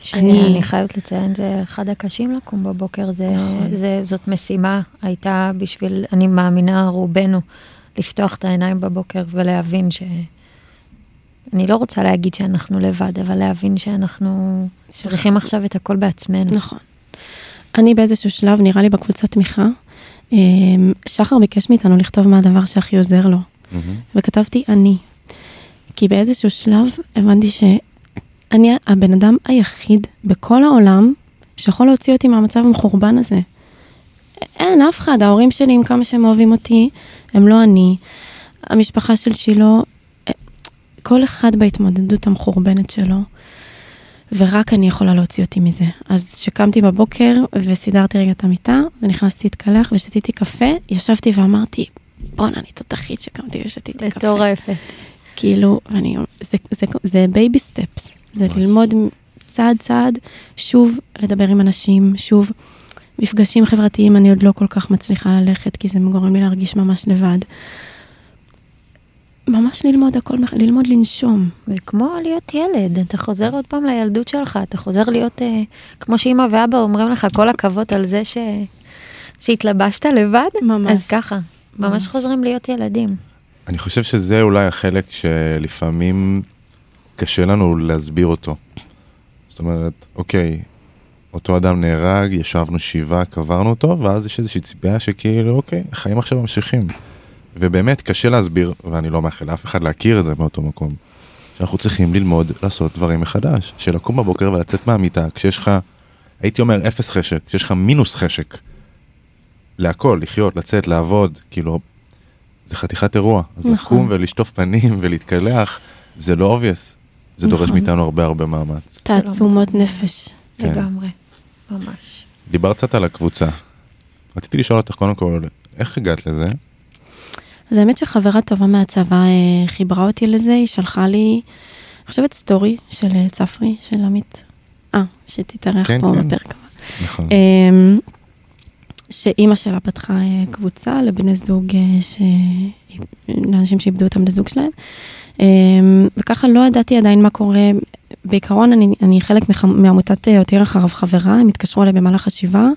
שאני אני חייבת לציין, זה אחד הקשים לקום בבוקר, זה, נכון. זה, זאת משימה, הייתה בשביל, אני מאמינה, רובנו, לפתוח את העיניים בבוקר ולהבין ש... אני לא רוצה להגיד שאנחנו לבד, אבל להבין שאנחנו צריכים עכשיו את הכל בעצמנו. נכון. אני באיזשהו שלב, נראה לי בקבוצת תמיכה, אמ, שחר ביקש מאיתנו לכתוב מה הדבר שהכי עוזר לו, וכתבתי אני. כי באיזשהו שלב הבנתי שאני הבן אדם היחיד בכל העולם שיכול להוציא אותי מהמצב המחורבן הזה. אין אף אחד, ההורים שלי, עם כמה שהם אוהבים אותי, הם לא אני. המשפחה של שילה, כל אחד בהתמודדות המחורבנת שלו, ורק אני יכולה להוציא אותי מזה. אז שקמתי בבוקר וסידרתי רגע את המיטה, ונכנסתי להתקלח ושתיתי קפה, ישבתי ואמרתי, בואנה, אני תותחית שקמתי ושתיתי קפה. מטורפת. כאילו, כאילו, ואני, זה, זה, זה baby steps, זה ללמוד צעד צעד, שוב לדבר עם אנשים, שוב מפגשים חברתיים, אני עוד לא כל כך מצליחה ללכת, כי זה גורם לי להרגיש ממש לבד. ממש ללמוד הכל, ללמוד לנשום. זה כמו להיות ילד, אתה חוזר עוד פעם לילדות שלך, אתה חוזר להיות, אה, כמו שאמא ואבא אומרים לך, כל הכבוד על זה ש... שהתלבשת לבד, ממש. אז ככה, ממש. חוזרים להיות ילדים. אני חושב שזה אולי החלק שלפעמים קשה לנו להסביר אותו. זאת אומרת, אוקיי, אותו אדם נהרג, ישבנו שבעה, קברנו אותו, ואז יש איזושהי ציפייה שכאילו, אוקיי, החיים עכשיו ממשיכים. ובאמת קשה להסביר, ואני לא מאחל לאף אחד להכיר את זה מאותו מקום, שאנחנו צריכים ללמוד לעשות דברים מחדש, של לקום בבוקר ולצאת מהמיטה, כשיש לך, הייתי אומר אפס חשק, כשיש לך מינוס חשק, להכל, לחיות, לצאת, לעבוד, כאילו, זה חתיכת אירוע. אז נכון. לקום ולשטוף פנים (laughs) ולהתקלח, זה לא obvious. זה דורש נכון. מאיתנו הרבה הרבה מאמץ. תעצומות מובן. נפש. כן. לגמרי, ממש. דיברת קצת על הקבוצה. רציתי לשאול אותך קודם כל, איך הגעת לזה? אז האמת שחברה טובה מהצבא אה, חיברה אותי לזה, היא שלחה לי, אני חושבת סטורי של אה, צפרי, של עמית. אה, שתתארח כן, פה כן. בפרק הבא. נכון. אמ, שאימא שלה פתחה אה, קבוצה לבני זוג, אה, ש... לאנשים שאיבדו את הבני זוג שלהם. אמ, וככה לא ידעתי עדיין מה קורה. בעיקרון אני, אני חלק מח... מעמותת אה, אותיר אחריו חברה, הם התקשרו אליי במהלך השבעה.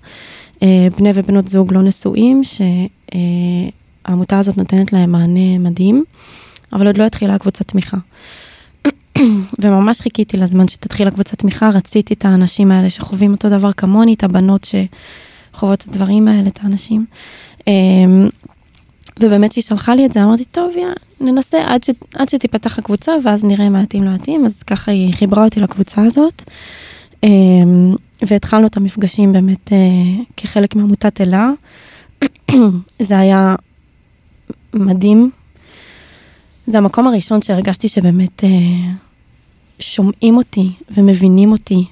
אה, בני ובנות זוג לא נשואים, שהעמותה הזאת נותנת להם מענה מדהים, אבל עוד לא התחילה הקבוצת תמיכה. (clears throat) וממש חיכיתי לזמן שתתחיל הקבוצת תמיכה, רציתי את האנשים האלה שחווים אותו דבר כמוני, את הבנות שחוות את הדברים האלה, את האנשים. אמ, ובאמת שהיא שלחה לי את זה, אמרתי, טוב, יא, ננסה עד, ש, עד שתיפתח הקבוצה, ואז נראה מה יתאים לא יתאים, אז ככה היא חיברה אותי לקבוצה הזאת. אמ, והתחלנו את המפגשים באמת אה, כחלק מעמותת אלה. (clears throat) זה היה מדהים. זה המקום הראשון שהרגשתי שבאמת אה, שומעים אותי ומבינים אותי.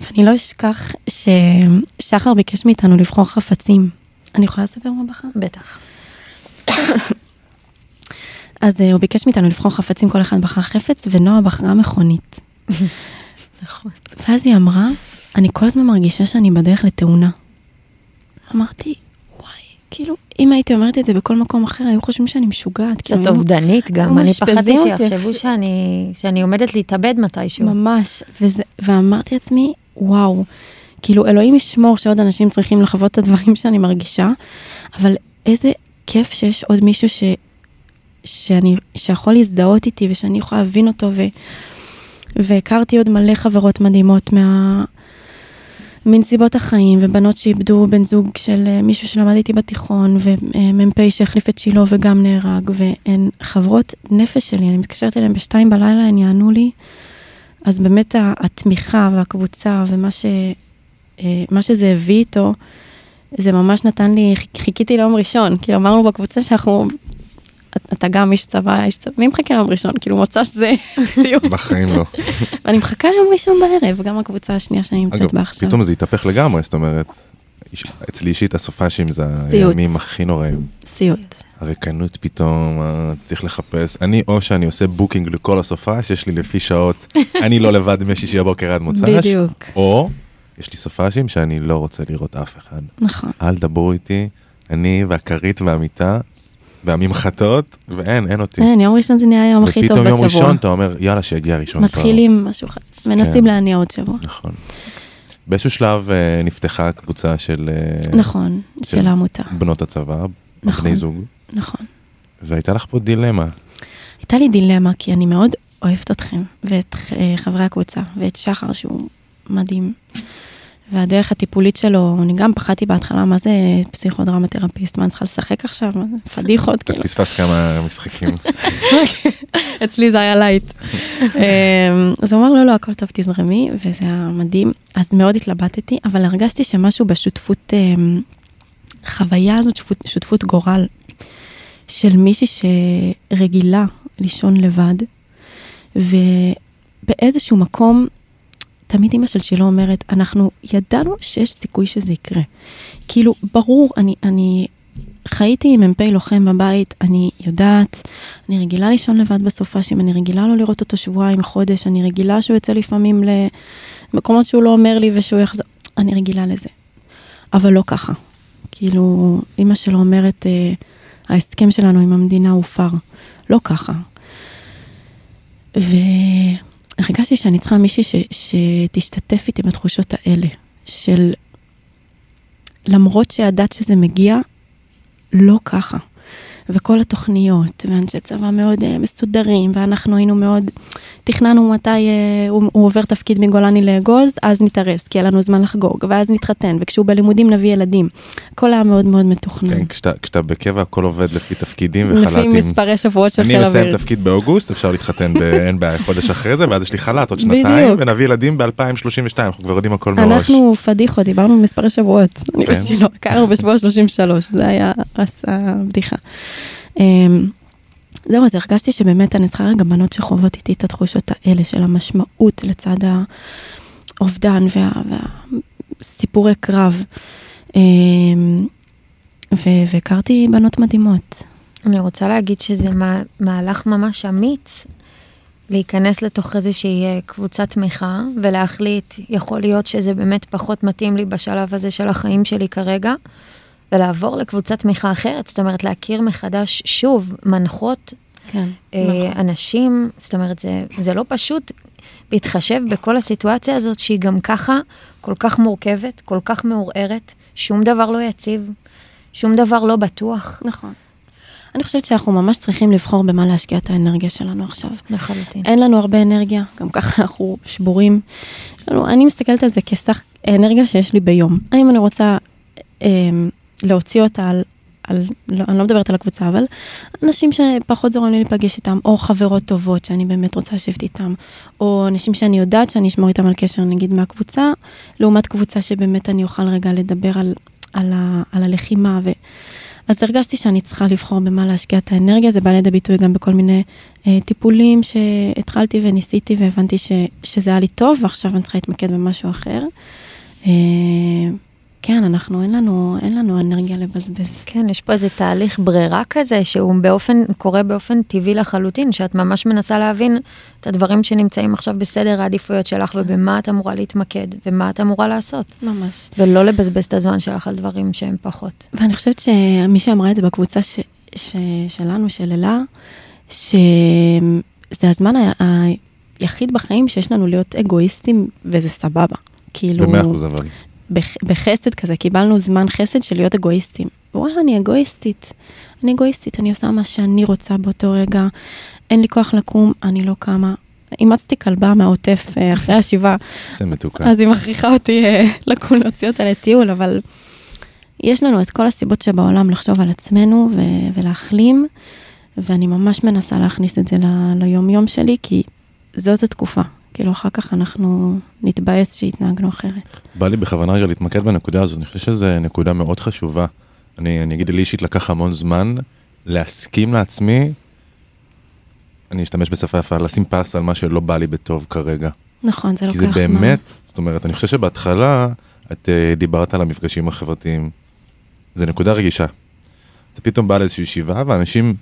ואני לא אשכח ששחר ביקש מאיתנו לבחור חפצים. אני יכולה לספר מה בחר? בטח. אז אה, הוא ביקש מאיתנו לבחור חפצים, כל אחד בחר חפץ, ונועה בחרה מכונית. (laughs) נכון. ואז היא אמרה, אני כל הזמן מרגישה שאני בדרך לתאונה. אמרתי, וואי, כאילו, אם הייתי אומרת את זה בכל מקום אחר, היו חושבים שאני משוגעת. כאילו, שאת היו- אובדנית גם, אני פחדתי שיחשבו. שאני שאני עומדת להתאבד מתישהו. ממש, וזה, ואמרתי לעצמי, וואו, כאילו, אלוהים ישמור שעוד אנשים צריכים לחוות את הדברים שאני מרגישה, אבל איזה כיף שיש עוד מישהו ש, שאני, שיכול להזדהות איתי ושאני יכולה להבין אותו, ו, והכרתי עוד מלא חברות מדהימות מה... מנסיבות החיים, ובנות שאיבדו בן זוג של אה, מישהו שלמד איתי בתיכון, ומ"פ שהחליף את שילה וגם נהרג, והן חברות נפש שלי, אני מתקשרת אליהן בשתיים בלילה, הן יענו לי. אז באמת התמיכה והקבוצה ומה ש, אה, מה שזה הביא איתו, זה ממש נתן לי, חיכ- חיכיתי ליום ראשון, כאילו אמרנו בקבוצה שאנחנו, "את- אתה גם איש צבא, איש צבא, מי מחכה ליום ראשון? כאילו מוצ"ש זה (laughs) סיוט. בחיים לא. (laughs) ואני מחכה ליום ראשון בערב, גם הקבוצה השנייה שאני נמצאת בה עכשיו. פתאום זה התהפך לגמרי, זאת אומרת, אצלי אישית הסופאשים זה. הימים הכי נוראים. סיוט. הריקנות פתאום, אה, צריך לחפש. אני או שאני עושה booking לכל הסופה שיש לי לפי שעות, (laughs) אני לא לבד משישי בבוקר עד מוצ"ש, בדיוק. או יש לי סופאשים שאני לא רוצה לראות אף אחד. נכון. אל דברו איתי, אני והכרית והמיטה והממחטות, ואין, אין אותי. אין, יום ראשון זה נהיה היום הכי טוב ופתאום יום בשבוע. ראשון אתה אומר, יאללה, שיגיע ראשון. מתחילים משהו אחר, מנסים כן. להניע עוד שבוע. נכון. באיזשהו שלב אה, נפתחה קבוצה של אה, נכון, של העמותה, בנות הצבא, נכון. בני זוג, נכון. והייתה לך פה דילמה. הייתה לי דילמה, כי אני מאוד אוהבת אתכם, ואת אה, חברי הקבוצה, ואת שחר שהוא מדהים. והדרך הטיפולית שלו, אני גם פחדתי בהתחלה, מה זה פסיכודרמה תרפיסט, מה אני צריכה לשחק עכשיו? מה זה? פדיחות, את כאילו. פספסת כמה משחקים. (laughs) אצלי זה היה light. אמ, אז הוא אמר, לא, לא, הכל טוב, תזרמי, וזה היה מדהים. אז מאוד התלבטתי, אבל הרגשתי שמשהו בשותפות, אמ, חוויה הזאת, שותפות, שותפות גורל, של מישהי שרגילה לישון לבד, ובאיזשהו מקום, תמיד אימא של שילה אומרת, אנחנו ידענו שיש סיכוי שזה יקרה. כאילו, ברור, אני, אני חייתי עם מ"פ לוחם בבית, אני יודעת, אני רגילה לישון לבד בסופ"שים, אני רגילה לא לראות אותו שבועיים, חודש, אני רגילה שהוא יוצא לפעמים למקומות שהוא לא אומר לי ושהוא יחזור, אני רגילה לזה. אבל לא ככה. כאילו, אימא שלו אומרת, אה, ההסכם שלנו עם המדינה הופר. לא ככה. והרגשתי שאני צריכה מישהי ש, שתשתתף איתי בתחושות האלה, של למרות שידעת שזה מגיע, לא ככה. וכל התוכניות, ואנשי צבא מאוד uh, מסודרים, ואנחנו היינו מאוד, תכננו מתי uh, הוא, הוא עובר תפקיד מגולני לאגוז, אז נתארס, כי היה לנו זמן לחגוג, ואז נתחתן, וכשהוא בלימודים נביא ילדים. הכל היה מאוד מאוד מתוכנן. כן, כשאתה- כשאתה בקבע הכל עובד לפי תפקידים לפי וחל"תים. מספרי שבועות של אני חיל מסיים אוויר. תפקיד באוגוסט, אפשר להתחתן באין (laughs) בעיה חודש אחרי זה, ואז יש לי חל"ת עוד שנתיים, בדיוק. ונביא ילדים ב-2032, אנחנו כבר יודעים הכל מראש. אנחנו פדיחות, דיברנו במספרי שבועות. אני כן. ושילו, הכרנו בשבוע 33, זה היה הבדיחה. אמ, זהו, אז הרגשתי שבאמת אני צריכה רגע בנות שחוות איתי את התחושות האלה של המשמעות לצד האובדן וה, והסיפורי קרב. אמ, והכרתי בנות מדהימות. אני רוצה להגיד שזה מה, מהלך ממש אמיץ להיכנס לתוך איזושהי אה, קבוצת תמיכה ולהחליט, יכול להיות שזה באמת פחות מתאים לי בשלב הזה של החיים שלי כרגע, ולעבור לקבוצת תמיכה אחרת, זאת אומרת להכיר מחדש שוב מנחות, כן, אה. אנשים, זאת אומרת זה, זה לא פשוט להתחשב בכל הסיטואציה הזאת שהיא גם ככה כל כך מורכבת, כל כך מעורערת, שום דבר לא יציב, שום דבר לא בטוח. נכון. אני חושבת שאנחנו ממש צריכים לבחור במה להשקיע את האנרגיה שלנו עכשיו. לחלוטין. אין לנו הרבה אנרגיה, גם ככה אנחנו שבורים. לנו, אני מסתכלת על זה כסך אנרגיה שיש לי ביום. האם אני רוצה אה, להוציא אותה על, על לא, אני לא מדברת על הקבוצה, אבל אנשים שפחות זורם לי להיפגש איתם, או חברות טובות שאני באמת רוצה לשבת איתם, או אנשים שאני יודעת שאני אשמור איתם על קשר, נגיד מהקבוצה, לעומת קבוצה שבאמת אני אוכל רגע לדבר על, על, ה, על הלחימה. ו... אז הרגשתי שאני צריכה לבחור במה להשקיע את האנרגיה, זה בא לידי ביטוי גם בכל מיני אה, טיפולים שהתחלתי וניסיתי והבנתי ש, שזה היה לי טוב, ועכשיו אני צריכה להתמקד במשהו אחר. אה, כן, אנחנו, אין לנו, אין לנו אנרגיה לבזבז. כן, יש פה איזה תהליך ברירה כזה, שהוא באופן, קורה באופן טבעי לחלוטין, שאת ממש מנסה להבין את הדברים שנמצאים עכשיו בסדר העדיפויות שלך, ובמה את אמורה להתמקד, ומה את אמורה לעשות. ממש. ולא לבזבז את הזמן שלך על דברים שהם פחות. ואני חושבת שמי שאמרה את זה בקבוצה ש, ש, שלנו, של אלה, שזה הזמן ה, היחיד בחיים שיש לנו להיות אגואיסטים, וזה סבבה. כאילו... במאה אחוז אבל. בח, בחסד כזה, קיבלנו זמן חסד של להיות אגואיסטים. וואלה, אני אגואיסטית. אני אגואיסטית, אני עושה מה שאני רוצה באותו רגע. אין לי כוח לקום, אני לא קמה. אימצתי כלבה מהעוטף אה, אחרי השבעה. (laughs) זה מתוקה. אז היא מכריחה אותי אה, לקום להוציא אותה לטיול, אבל יש לנו את כל הסיבות שבעולם לחשוב על עצמנו ו- ולהחלים, ואני ממש מנסה להכניס את זה ל- ליום-יום שלי, כי זאת התקופה. כאילו, אחר כך אנחנו נתבאס שהתנהגנו אחרת. בא לי בכוונה רגע להתמקד בנקודה הזאת, אני חושב שזו נקודה מאוד חשובה. אני, אני אגיד לי אישית לקח המון זמן להסכים לעצמי, אני אשתמש בשפה יפה, לשים פס על מה שלא בא לי בטוב כרגע. נכון, זה כי זה לוקח זמן. באמת, זאת אומרת, אני חושב שבהתחלה את uh, דיברת על המפגשים החברתיים. זה נקודה רגישה. אתה פתאום בא לאיזושהי ישיבה ואנשים,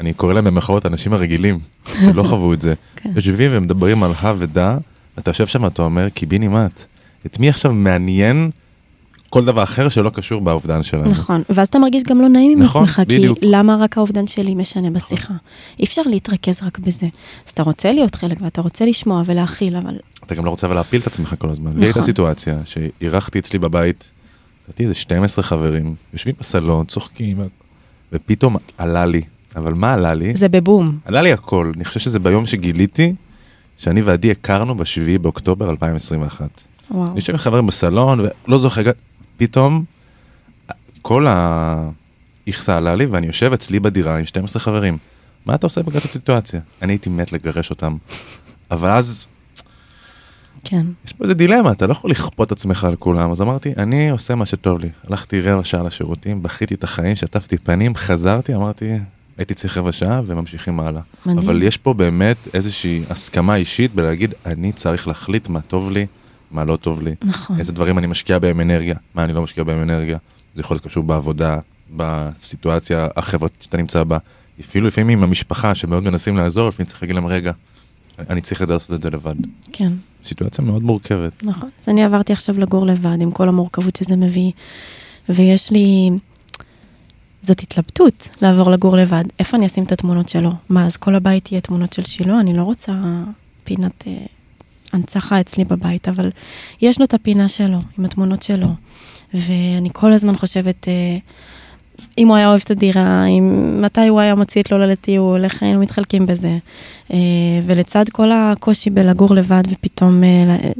אני קורא להם במחאות האנשים הרגילים, שלא (laughs) חוו את זה, כן. יושבים ומדברים על הא ודא, אתה יושב שם ואתה אומר, קיבינימט, את מי עכשיו מעניין כל דבר אחר שלא קשור באובדן שלנו? נכון, ואז אתה מרגיש גם לא נעים עם נכון, עצמך, בדיוק. כי למה רק האובדן שלי משנה בשיחה? אי אפשר להתרכז רק בזה. אז אתה רוצה להיות חלק ואתה רוצה לשמוע ולהכיל, אבל אתה גם לא רוצה אבל להפיל את עצמך כל הזמן. לי נכון. הייתה סיטואציה שאירחתי אצלי בבית, לדעתי איזה 12 חברים, יושבים בסלון, צוחקים, ופתאום עלה לי, אבל מה עלה לי? זה בבום. עלה לי הכל, אני חושב שזה ביום שגיליתי שאני ועדי הכרנו בשביעי באוקטובר 2021. וואו. יושב עם חברים בסלון ולא זוכר, פתאום כל האיכסה עלה לי ואני יושב אצלי בדירה עם 12 חברים. מה אתה עושה בכזאת סיטואציה? אני הייתי מת לגרש אותם. אבל אז כן. יש פה איזה דילמה, אתה לא יכול לכפות עצמך על כולם, אז אמרתי, אני עושה מה שטוב לי. הלכתי רבע שעה לשירותים, בכיתי את החיים, שטפתי פנים, חזרתי, אמרתי, הייתי צריך רבע שעה וממשיכים הלאה. מדהים. אבל יש פה באמת איזושהי הסכמה אישית בלהגיד, אני צריך להחליט מה טוב לי, מה לא טוב לי, נכון. איזה דברים אני משקיע בהם אנרגיה, מה אני לא משקיע בהם אנרגיה. זה יכול להיות קשור בעבודה, בסיטואציה החברתית שאתה נמצא בה, אפילו לפעמים עם המשפחה שמאוד מנסים לעזור, לפעמים צריך להגיד להם, רגע, אני צריך את זה לעשות את זה לבד. כן, סיטואציה מאוד מורכבת. נכון. אז אני עברתי עכשיו לגור לבד עם כל המורכבות שזה מביא, ויש לי... זאת התלבטות לעבור לגור לבד. איפה אני אשים את התמונות שלו? מה, אז כל הבית יהיה תמונות של שילה? אני לא רוצה פינת אה, הנצחה אצלי בבית, אבל יש לו את הפינה שלו, עם התמונות שלו. ואני כל הזמן חושבת, אה, אם הוא היה אוהב את הדירה, אם, מתי הוא היה מוציא את לולה לטיול, איך היינו מתחלקים בזה. אה, ולצד כל הקושי בלגור לבד ופתאום אה, לה-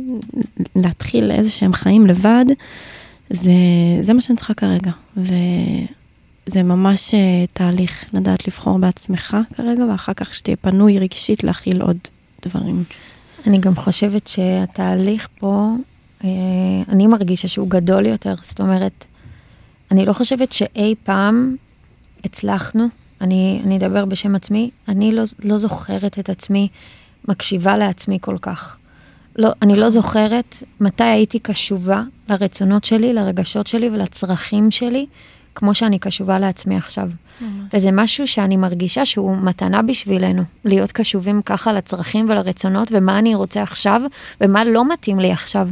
להתחיל איזה שהם חיים לבד, זה, זה מה שאני צריכה כרגע. וזה ממש אה, תהליך לדעת לבחור בעצמך כרגע, ואחר כך שתהיה פנוי רגשית להכיל עוד דברים. אני גם חושבת שהתהליך פה, אה, אני מרגישה שהוא גדול יותר, זאת אומרת, אני לא חושבת שאי פעם הצלחנו אני, אני אדבר בשם עצמי, אני לא, לא זוכרת את עצמי מקשיבה לעצמי כל כך. לא, אני לא זוכרת מתי הייתי קשובה לרצונות שלי, לרגשות שלי ולצרכים שלי, כמו שאני קשובה לעצמי עכשיו. ממש. וזה משהו שאני מרגישה שהוא מתנה בשבילנו, להיות קשובים ככה לצרכים ולרצונות ומה אני רוצה עכשיו ומה לא מתאים לי עכשיו.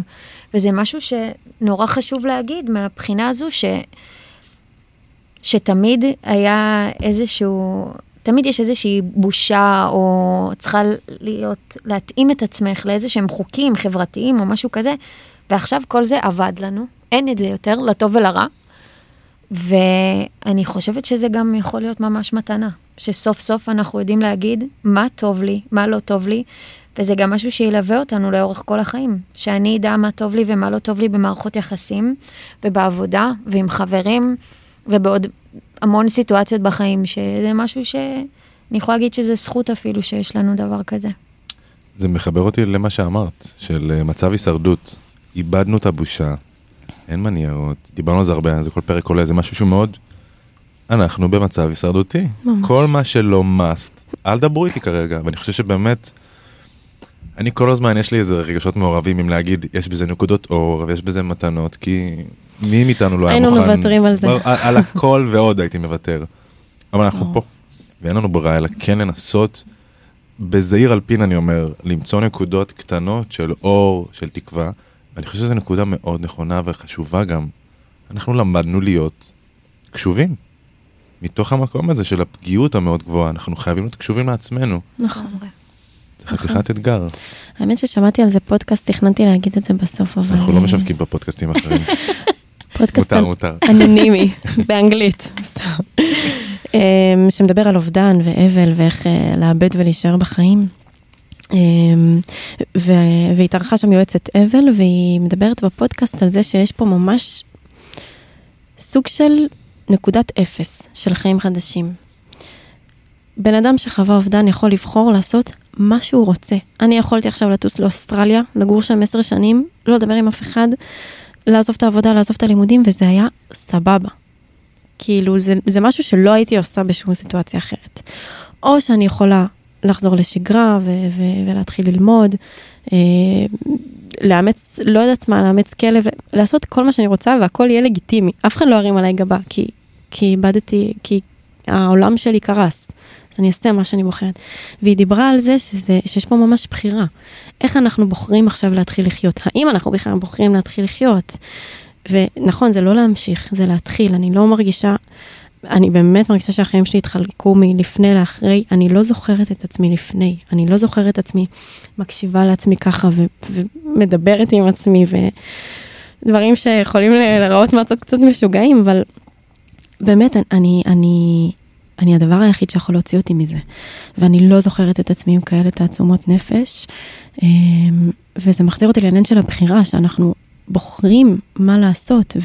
וזה משהו שנורא חשוב להגיד מהבחינה הזו ש... שתמיד היה איזשהו, תמיד יש איזושהי בושה, או צריכה להיות, להתאים את עצמך לאיזה שהם חוקים חברתיים או משהו כזה, ועכשיו כל זה אבד לנו, אין את זה יותר, לטוב ולרע. ואני חושבת שזה גם יכול להיות ממש מתנה, שסוף סוף אנחנו יודעים להגיד מה טוב לי, מה לא טוב לי, וזה גם משהו שילווה אותנו לאורך כל החיים, שאני אדע מה טוב לי ומה לא טוב לי במערכות יחסים, ובעבודה, ועם חברים, ובעוד המון סיטואציות בחיים, שזה משהו שאני יכולה להגיד שזה זכות אפילו שיש לנו דבר כזה. זה מחבר אותי למה שאמרת, של אה, מצב הישרדות. איבדנו את הבושה, אין מניירות, דיברנו על זה הרבה, זה כל פרק עולה, זה משהו שהוא מאוד... אנחנו במצב הישרדותי. ממש. כל מה שלא must, אל דברו איתי כרגע, ואני חושב שבאמת, אני כל הזמן, יש לי איזה רגשות מעורבים עם להגיד, יש בזה נקודות אור, ויש בזה מתנות, כי מי מאיתנו לא היה מוכן. היינו מוותרים על זה. על הכל ועוד הייתי מוותר. אבל אנחנו פה, ואין לנו ברירה, אלא כן לנסות, בזעיר על פין אני אומר, למצוא נקודות קטנות של אור, של תקווה. ואני חושב שזו נקודה מאוד נכונה וחשובה גם. אנחנו למדנו להיות קשובים. מתוך המקום הזה של הפגיעות המאוד גבוהה, אנחנו חייבים להיות קשובים לעצמנו. נכון. זה חתיכת אתגר. האמת ששמעתי על זה פודקאסט, תכננתי להגיד את זה בסוף, אבל... אנחנו לא אה, משווקים בפודקאסטים אחרים. (laughs) פודקאסט מותר, מותר. אנונימי, (laughs) באנגלית, סתם. (laughs) אמ, שמדבר על אובדן ואבל ואיך אה, לאבד ולהישאר בחיים. אמ, והתארחה שם יועצת אבל, והיא מדברת בפודקאסט על זה שיש פה ממש סוג של נקודת אפס של חיים חדשים. בן אדם שחווה אובדן יכול לבחור לעשות מה שהוא רוצה. אני יכולתי עכשיו לטוס לאוסטרליה, לגור שם עשר שנים, לא לדבר עם אף אחד, לעזוב את העבודה, לעזוב את הלימודים, וזה היה סבבה. כאילו, זה, זה משהו שלא הייתי עושה בשום סיטואציה אחרת. או שאני יכולה לחזור לשגרה ו- ו- ולהתחיל ללמוד, אה, לאמץ, לא יודעת מה, לאמץ כלב, לעשות כל מה שאני רוצה והכל יהיה לגיטימי. אף אחד לא ירים עליי גבה, כי, כי איבדתי, כי העולם שלי קרס. אז אני אעשה מה שאני בוחרת. והיא דיברה על זה שזה, שיש פה ממש בחירה. איך אנחנו בוחרים עכשיו להתחיל לחיות? האם אנחנו בכלל בוחרים להתחיל לחיות? ונכון, זה לא להמשיך, זה להתחיל. אני לא מרגישה, אני באמת מרגישה שהחיים שלי התחלקו מלפני לאחרי, אני לא זוכרת את עצמי לפני, אני לא זוכרת את עצמי מקשיבה לעצמי ככה ו- ומדברת עם עצמי ודברים שיכולים להיראות מהצד קצת משוגעים, אבל באמת, אני, אני, אני הדבר היחיד שיכול להוציא אותי מזה. ואני לא זוכרת את עצמי עם כאלה תעצומות נפש. אמ, וזה מחזיר אותי לעניין של הבחירה, שאנחנו בוחרים מה לעשות,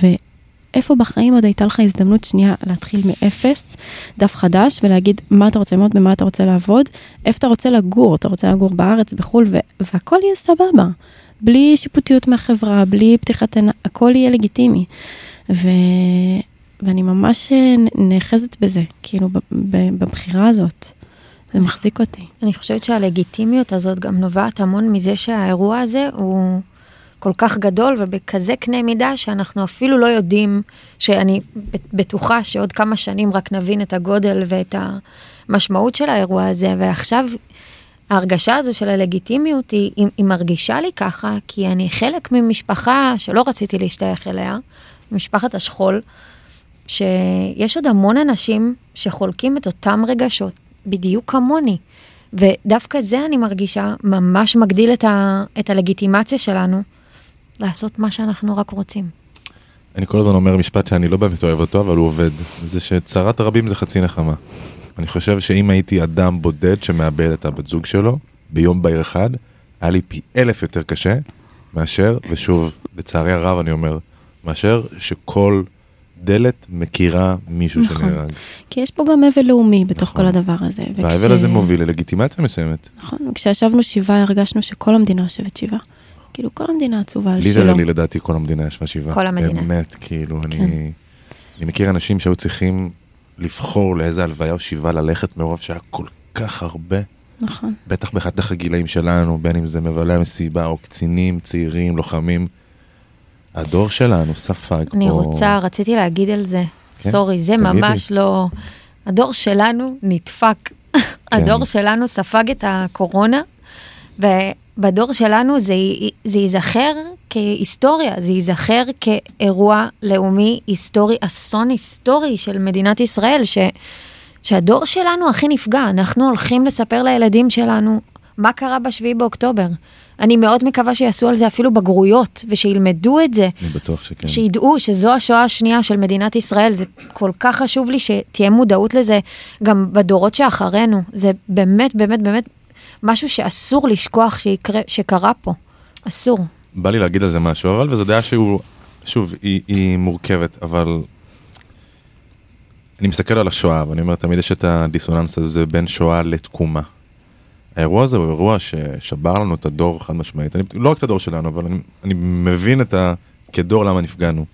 ואיפה בחיים עוד הייתה לך הזדמנות שנייה להתחיל מאפס, דף חדש, ולהגיד מה אתה רוצה ללמוד, במה אתה רוצה לעבוד, איפה אתה רוצה לגור, אתה רוצה לגור בארץ, בחו"ל, והכל יהיה סבבה. בלי שיפוטיות מהחברה, בלי פתיחת עיניים, הכל יהיה לגיטימי. ו... ואני ממש אה, נאחזת בזה, כאילו, בבחירה הזאת. זה מחזיק אותי. אני חושבת שהלגיטימיות הזאת גם נובעת המון מזה שהאירוע הזה הוא כל כך גדול ובכזה קנה מידה שאנחנו אפילו לא יודעים, שאני בטוחה שעוד כמה שנים רק נבין את הגודל ואת המשמעות של האירוע הזה, ועכשיו ההרגשה הזו של הלגיטימיות היא, היא, היא מרגישה לי ככה, כי אני חלק ממשפחה שלא רציתי להשתייך אליה, משפחת השכול. שיש עוד המון אנשים שחולקים את אותם רגשות, בדיוק כמוני. ודווקא זה אני מרגישה ממש מגדיל את, ה, את הלגיטימציה שלנו לעשות מה שאנחנו רק רוצים. אני כל הזמן אומר משפט שאני לא באמת אוהב אותו, אבל הוא עובד. זה שצרת הרבים זה חצי נחמה. אני חושב שאם הייתי אדם בודד שמאבד את הבת זוג שלו, ביום בהיר אחד, היה לי פי אלף יותר קשה מאשר, ושוב, לצערי הרב אני אומר, מאשר שכל דלת מכירה מישהו נכון. שנהרג. כי יש פה גם אבל לאומי בתוך נכון. כל הדבר הזה. והאבל וכש... הזה מוביל ללגיטימציה מסוימת. נכון, כשישבנו שבעה הרגשנו שכל המדינה יושבת שבעה. כאילו כל המדינה עצובה על שלו. לי לדעתי כל המדינה ישבה שבעה. כל המדינה. באמת, כאילו, כן. אני, אני מכיר אנשים שהיו צריכים לבחור לאיזה הלוויה או שבעה ללכת מרוב שהיה כל כך הרבה. נכון. בטח בחתך הגילאים שלנו, בין אם זה מבעלי המסיבה או קצינים, צעירים, לוחמים. הדור שלנו ספג פה... אני רוצה, רציתי להגיד על זה, כן, סורי, זה תגידי. ממש לא... הדור שלנו נדפק. הדור שלנו ספג את הקורונה, ובדור שלנו זה, זה ייזכר כהיסטוריה, זה ייזכר כאירוע לאומי היסטורי, אסון היסטורי של מדינת ישראל, ש, שהדור שלנו הכי נפגע. אנחנו הולכים לספר לילדים שלנו מה קרה בשביעי באוקטובר. אני מאוד מקווה שיעשו על זה אפילו בגרויות, ושילמדו את זה. אני בטוח שכן. שידעו שזו השואה השנייה של מדינת ישראל, זה כל כך חשוב לי שתהיה מודעות לזה גם בדורות שאחרינו. זה באמת, באמת, באמת משהו שאסור לשכוח שיקרה, שקרה פה. אסור. בא לי להגיד על זה משהו, אבל וזו דעה שהוא, שוב, היא, היא מורכבת, אבל אני מסתכל על השואה, ואני אומר, תמיד יש את הדיסוננס הזה בין שואה לתקומה. האירוע הזה הוא אירוע ששבר לנו את הדור חד משמעית, אני, לא רק את הדור שלנו, אבל אני, אני מבין את ה... כדור למה נפגענו.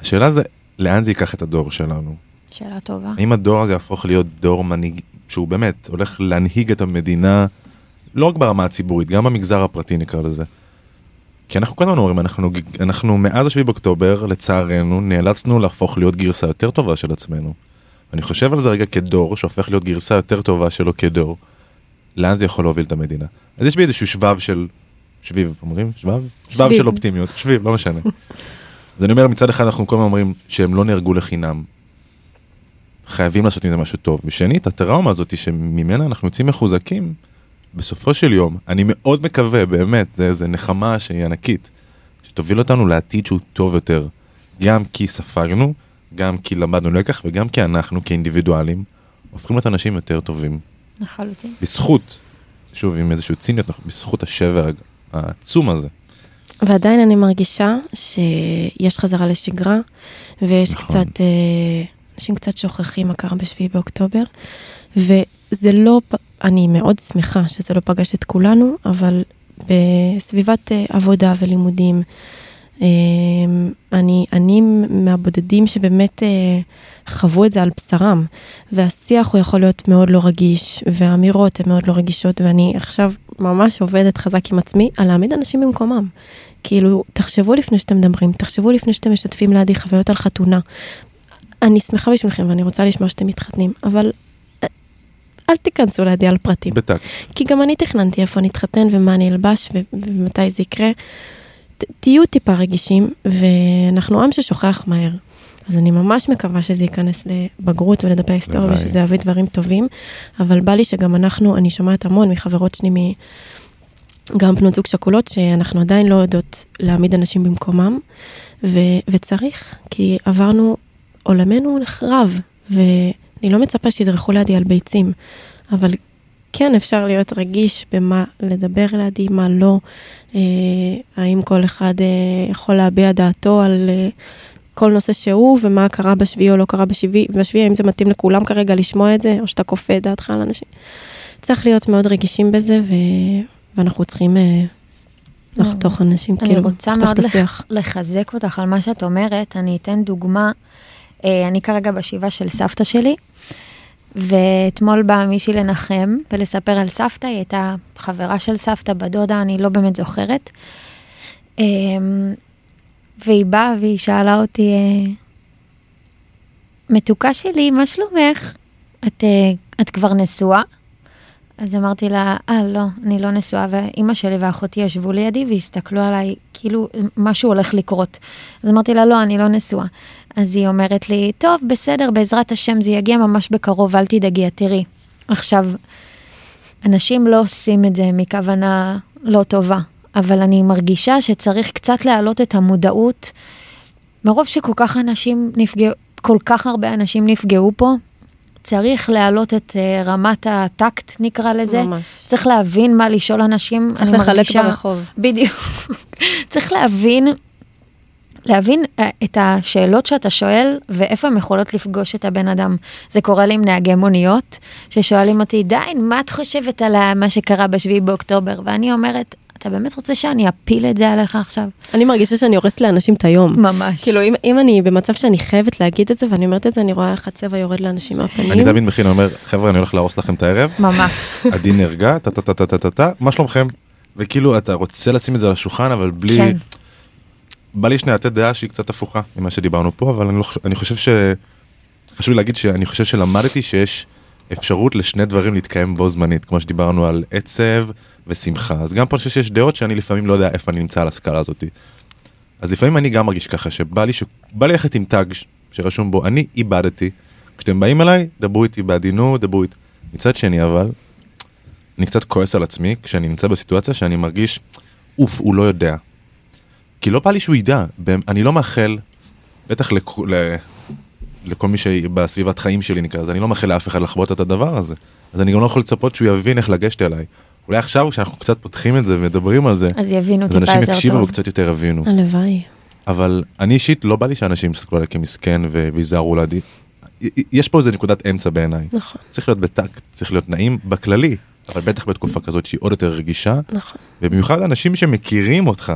השאלה זה, לאן זה ייקח את הדור שלנו? שאלה טובה. האם הדור הזה יהפוך להיות דור מנהיג, שהוא באמת הולך להנהיג את המדינה, לא רק ברמה הציבורית, גם במגזר הפרטי נקרא לזה. כי אנחנו כל הזמן אומרים, אנחנו, אנחנו מאז השביעי באוקטובר, לצערנו, נאלצנו להפוך להיות גרסה יותר טובה של עצמנו. אני חושב על זה רגע כדור, שהופך להיות גרסה יותר טובה שלו כדור. לאן זה יכול להוביל את המדינה? אז יש בי איזשהו שבב של... שביב, אומרים? שבב? שבב שביב. של אופטימיות, שביב, לא משנה. (laughs) אז אני אומר, מצד אחד אנחנו כל הזמן אומרים שהם לא נהרגו לחינם. חייבים לעשות עם זה משהו טוב. ושנית, הטראומה הזאת שממנה אנחנו יוצאים מחוזקים, בסופו של יום, אני מאוד מקווה, באמת, זה, זה נחמה שהיא ענקית, שתוביל אותנו לעתיד שהוא טוב יותר. גם כי ספגנו, גם כי למדנו לקח, וגם כי אנחנו כאינדיבידואלים הופכים להיות אנשים יותר טובים. לחלוטין. בזכות, שוב עם איזושהי ציניות, בזכות השבר העצום הזה. ועדיין אני מרגישה שיש חזרה לשגרה, ויש נכון. קצת, אה, אנשים קצת שוכחים מה קרה בשביעי באוקטובר, וזה לא, אני מאוד שמחה שזה לא פגש את כולנו, אבל בסביבת אה, עבודה ולימודים, אה, אני, אני מהבודדים שבאמת אה, חוו את זה על בשרם, והשיח הוא יכול להיות מאוד לא רגיש, והאמירות הן מאוד לא רגישות, ואני עכשיו ממש עובדת חזק עם עצמי על להעמיד אנשים במקומם. כאילו, תחשבו לפני שאתם מדברים, תחשבו לפני שאתם משתפים לידי חוויות על חתונה. אני שמחה בשבילכם ואני רוצה לשמוע שאתם מתחתנים, אבל אה, אל תיכנסו לידי על פרטים. בטקט. כי גם אני תכננתי איפה נתחתן ומה אני אלבש ו- ומתי זה יקרה. ת- תהיו טיפה רגישים, ואנחנו עם ששוכח מהר. אז אני ממש מקווה שזה ייכנס לבגרות ולדפי ההיסטוריה. ושזה יביא דברים טובים, אבל בא לי שגם אנחנו, אני שומעת המון מחברות שלי, מ- גם בנות זוג שכולות, שאנחנו עדיין לא יודעות להעמיד אנשים במקומם, ו- וצריך, כי עברנו, עולמנו נחרב, ואני לא מצפה שידרכו לידי על ביצים, אבל כן אפשר להיות רגיש במה לדבר לידי, מה לא, אה, האם כל אחד אה, יכול להביע דעתו על אה, כל נושא שהוא, ומה קרה בשביעי או לא קרה בשביעי, בשביעי, האם זה מתאים לכולם כרגע לשמוע את זה, או שאתה כופה את דעתך על אנשים. צריך להיות מאוד רגישים בזה, ו... ואנחנו צריכים אה, לחתוך אנשים, אני כאילו, רוצה לחתוך מאוד את לח- השיח. לחזק אותך על מה שאת אומרת. אני אתן דוגמה. אה, אני כרגע בשבעה של סבתא שלי, ואתמול באה מישהי לנחם ולספר על סבתא, היא הייתה חברה של סבתא, בדודה, אני לא באמת זוכרת. אה, והיא באה והיא שאלה אותי, אה, מתוקה שלי, מה שלומך? את, את כבר נשואה? אז אמרתי לה, אה, לא, אני לא נשואה, ואימא שלי ואחותי ישבו לידי והסתכלו עליי, כאילו משהו הולך לקרות. אז אמרתי לה, לא, אני לא נשואה. אז היא אומרת לי, טוב, בסדר, בעזרת השם, זה יגיע ממש בקרוב, אל תדאגי, תראי. עכשיו, אנשים לא עושים את זה מכוונה לא טובה, אבל אני מרגישה שצריך קצת להעלות את המודעות, מרוב שכל כך אנשים נפגעו, כל כך הרבה אנשים נפגעו פה, צריך להעלות את uh, רמת הטקט, נקרא לזה. ממש. צריך להבין מה לשאול אנשים. צריך לחלק מרגישה- ברחוב. בדיוק. (laughs) צריך להבין, להבין אה, את השאלות שאתה שואל ואיפה הן יכולות לפגוש את הבן אדם. זה קורה לי עם נהגי מוניות, ששואלים אותי, די, מה את חושבת על מה שקרה בשביעי באוקטובר? ואני אומרת, אתה באמת רוצה שאני אפיל את זה עליך עכשיו? אני מרגישה שאני הורסת לאנשים את היום. ממש. כאילו, אם, אם אני במצב שאני חייבת להגיד את זה, ואני אומרת את זה, אני רואה איך הצבע יורד לאנשים מהפנים. אני תמיד מכין, אומר, חבר'ה, אני הולך להרוס לכם את הערב, ממש. עדי נהרגה, טה טה טה טה טה טה טה, מה שלומכם? וכאילו, אתה רוצה לשים את זה על השולחן, אבל בלי... כן. בא לי שנייה לתת דעה שהיא קצת הפוכה ממה שדיברנו פה, אבל אני, לא, אני חושב ש... חשוב לי להגיד שאני חושב שלמדתי שיש אפשרות לשני דברים להתקיים בו זמנית, כמו שדיברנו על עצב ושמחה. אז גם פה אני חושב שיש דעות שאני לפעמים לא יודע איפה אני נמצא על הסקאלה הזאת. אז לפעמים אני גם מרגיש ככה, שבא לי, ש... לי ללכת עם טאג שרשום בו, אני איבדתי. כשאתם באים אליי, דברו איתי בעדינות, דברו איתי. מצד שני אבל, אני קצת כועס על עצמי כשאני נמצא בסיטואציה שאני מרגיש, אוף, הוא לא יודע. כי לא בא לי שהוא ידע, אני לא מאחל, בטח לכ... לכל מי שבסביבת חיים שלי נקרא לזה, אני לא מאחל לאף אחד לחוות את הדבר הזה. אז אני גם לא יכול לצפות שהוא יבין איך לגשת אליי. אולי עכשיו כשאנחנו קצת פותחים את זה ומדברים על זה, אז יבינו אז טיפה אנשים יותר יקשיבו טוב. וקצת יותר יבינו. הלוואי. אבל אני אישית לא בא לי שאנשים יסתכלו עליי כמסכן וייזהרו לידי. יש פה איזה נקודת אמצע בעיניי. נכון, צריך להיות בטקט, צריך להיות נעים בכללי, אבל בטח בתקופה כזאת שהיא עוד יותר רגישה, נכון. ובמיוחד אנשים שמכירים אותך,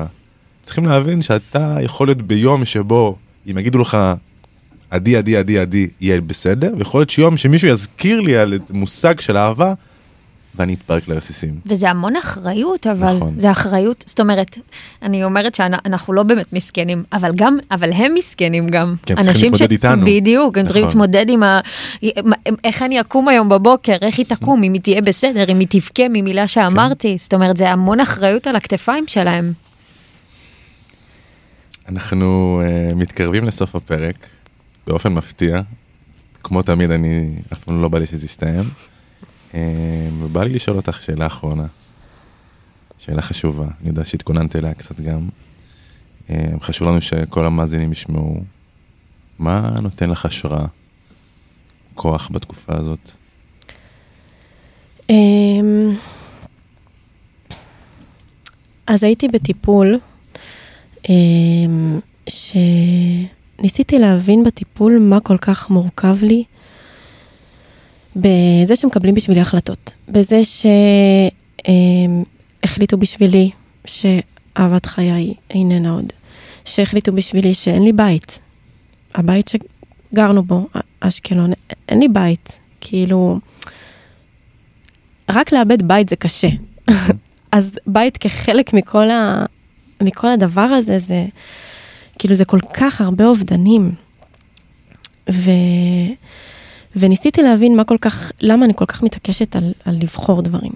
צריכים להבין שאתה יכול להיות ביום שבו, אם יגידו לך, עדי, עדי, עדי, עדי, יהיה בסדר, ויכול להיות שיום שמישהו יזכיר לי על מושג של אהבה, ואני אתפרק לרסיסים. וזה המון אחריות, אבל נכון. זה אחריות, זאת אומרת, אני אומרת שאנחנו לא באמת מסכנים, אבל גם, אבל הם מסכנים גם. כי הם צריכים להתמודד איתנו. בדיוק, הם צריכים נכון. להתמודד עם ה... איך אני אקום היום בבוקר, איך היא תקום, אם היא תהיה בסדר, אם היא תבכה ממילה שאמרתי, זאת אומרת, זה המון אחריות על הכתפיים שלהם. אנחנו uh, מתקרבים לסוף הפרק, באופן מפתיע. כמו תמיד, אני, אף פעם לא בא לי שזה יסתיים. Uh, ובא לי לשאול אותך שאלה אחרונה. שאלה חשובה, אני יודע שהתכוננת אליה קצת גם. Uh, חשוב לנו שכל המאזינים ישמעו. מה נותן לך השראה, כוח בתקופה הזאת? אמ, אז הייתי בטיפול, אמ, שניסיתי להבין בטיפול מה כל כך מורכב לי בזה שמקבלים בשבילי החלטות, בזה שהחליטו בשבילי שאהבת חיי איננה עוד, שהחליטו בשבילי שאין לי בית, הבית שגרנו בו, אשקלון, אין לי בית, כאילו, רק לאבד בית זה קשה. (laughs) אז בית כחלק מכל, ה... מכל הדבר הזה, זה כאילו זה כל כך הרבה אובדנים. ו... וניסיתי להבין מה כל כך, למה אני כל כך מתעקשת על, על לבחור דברים.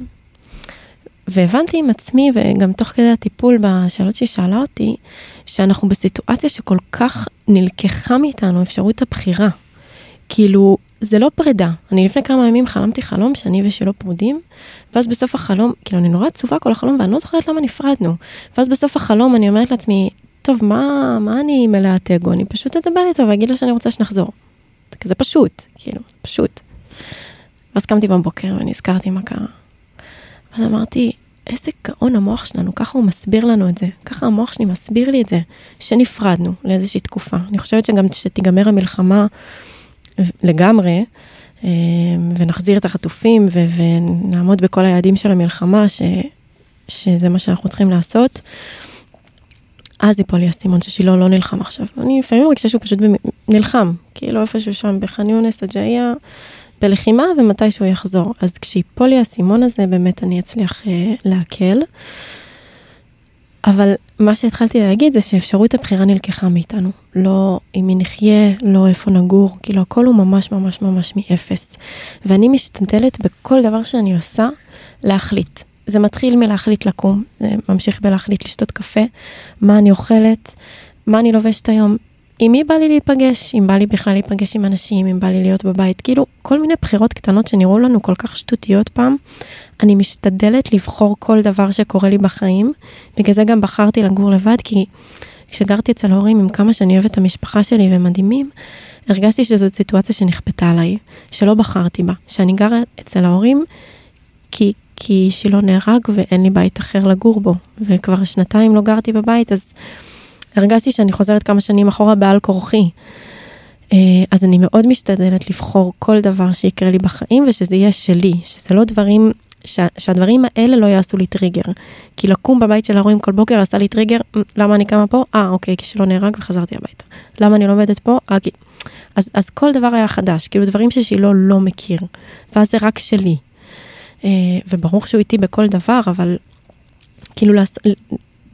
והבנתי עם עצמי, וגם תוך כדי הטיפול בשאלות שהיא שאלה אותי, שאנחנו בסיטואציה שכל כך נלקחה מאיתנו אפשרות הבחירה. כאילו, זה לא פרידה. אני לפני כמה ימים חלמתי חלום שאני ושלו פרודים, ואז בסוף החלום, כאילו, אני נורא עצובה כל החלום, ואני לא זוכרת למה נפרדנו. ואז בסוף החלום אני אומרת לעצמי, טוב, מה, מה אני מלאת אגו? אני פשוט אדבר איתו ואגיד לו שאני רוצה שנחזור. זה כזה פשוט, כאילו, פשוט. ואז קמתי בבוקר ונזכרתי מה קרה. ואז אמרתי, איזה גאון המוח שלנו, ככה הוא מסביר לנו את זה. ככה המוח שלי מסביר לי את זה, שנפרדנו לאיזושהי תקופה. אני חושבת שגם כשתיגמר המלחמה לגמרי, אה, ונחזיר את החטופים ו- ונעמוד בכל היעדים של המלחמה, ש- שזה מה שאנחנו צריכים לעשות, אז ייפול לי האסימון ששילה לא נלחם עכשיו. אני לפעמים מרגישה שהוא פשוט נלחם, כאילו איפשהו שם בח'אן יונס, הג'איה, בלחימה, ומתי שהוא יחזור. אז כשיפול לי האסימון הזה, באמת אני אצליח אה, להקל. אבל מה שהתחלתי להגיד זה שאפשרות הבחירה נלקחה מאיתנו. לא עם מי נחיה, לא איפה נגור, כאילו הכל הוא ממש ממש ממש מאפס. ואני משתדלת בכל דבר שאני עושה להחליט. זה מתחיל מלהחליט לקום, זה ממשיך בלהחליט לשתות קפה, מה אני אוכלת, מה אני לובשת היום, עם מי בא לי להיפגש, אם בא לי בכלל להיפגש עם אנשים, אם בא לי להיות בבית, כאילו כל מיני בחירות קטנות שנראו לנו כל כך שטותיות פעם, אני משתדלת לבחור כל דבר שקורה לי בחיים, בגלל זה גם בחרתי לגור לבד, כי כשגרתי אצל ההורים עם כמה שאני אוהבת את המשפחה שלי והם מדהימים, הרגשתי שזאת סיטואציה שנכפתה עליי, שלא בחרתי בה, שאני גרה אצל ההורים כי, כי שילה נהרג ואין לי בית אחר לגור בו, וכבר שנתיים לא גרתי בבית, אז הרגשתי שאני חוזרת כמה שנים אחורה בעל כורחי. אה, אז אני מאוד משתדלת לבחור כל דבר שיקרה לי בחיים ושזה יהיה שלי, שזה לא דברים שה, שהדברים האלה לא יעשו לי טריגר. כי לקום בבית של ההורים כל בוקר עשה לי טריגר, "מ, למה אני קמה פה? אה, אוקיי, כי שלא נהרג וחזרתי הביתה. למה אני לומדת פה? אה, כי... אז, אז כל דבר היה חדש, כאילו דברים ששילה לא מכיר, ואז זה רק שלי. אה, וברור שהוא איתי בכל דבר, אבל כאילו לאס,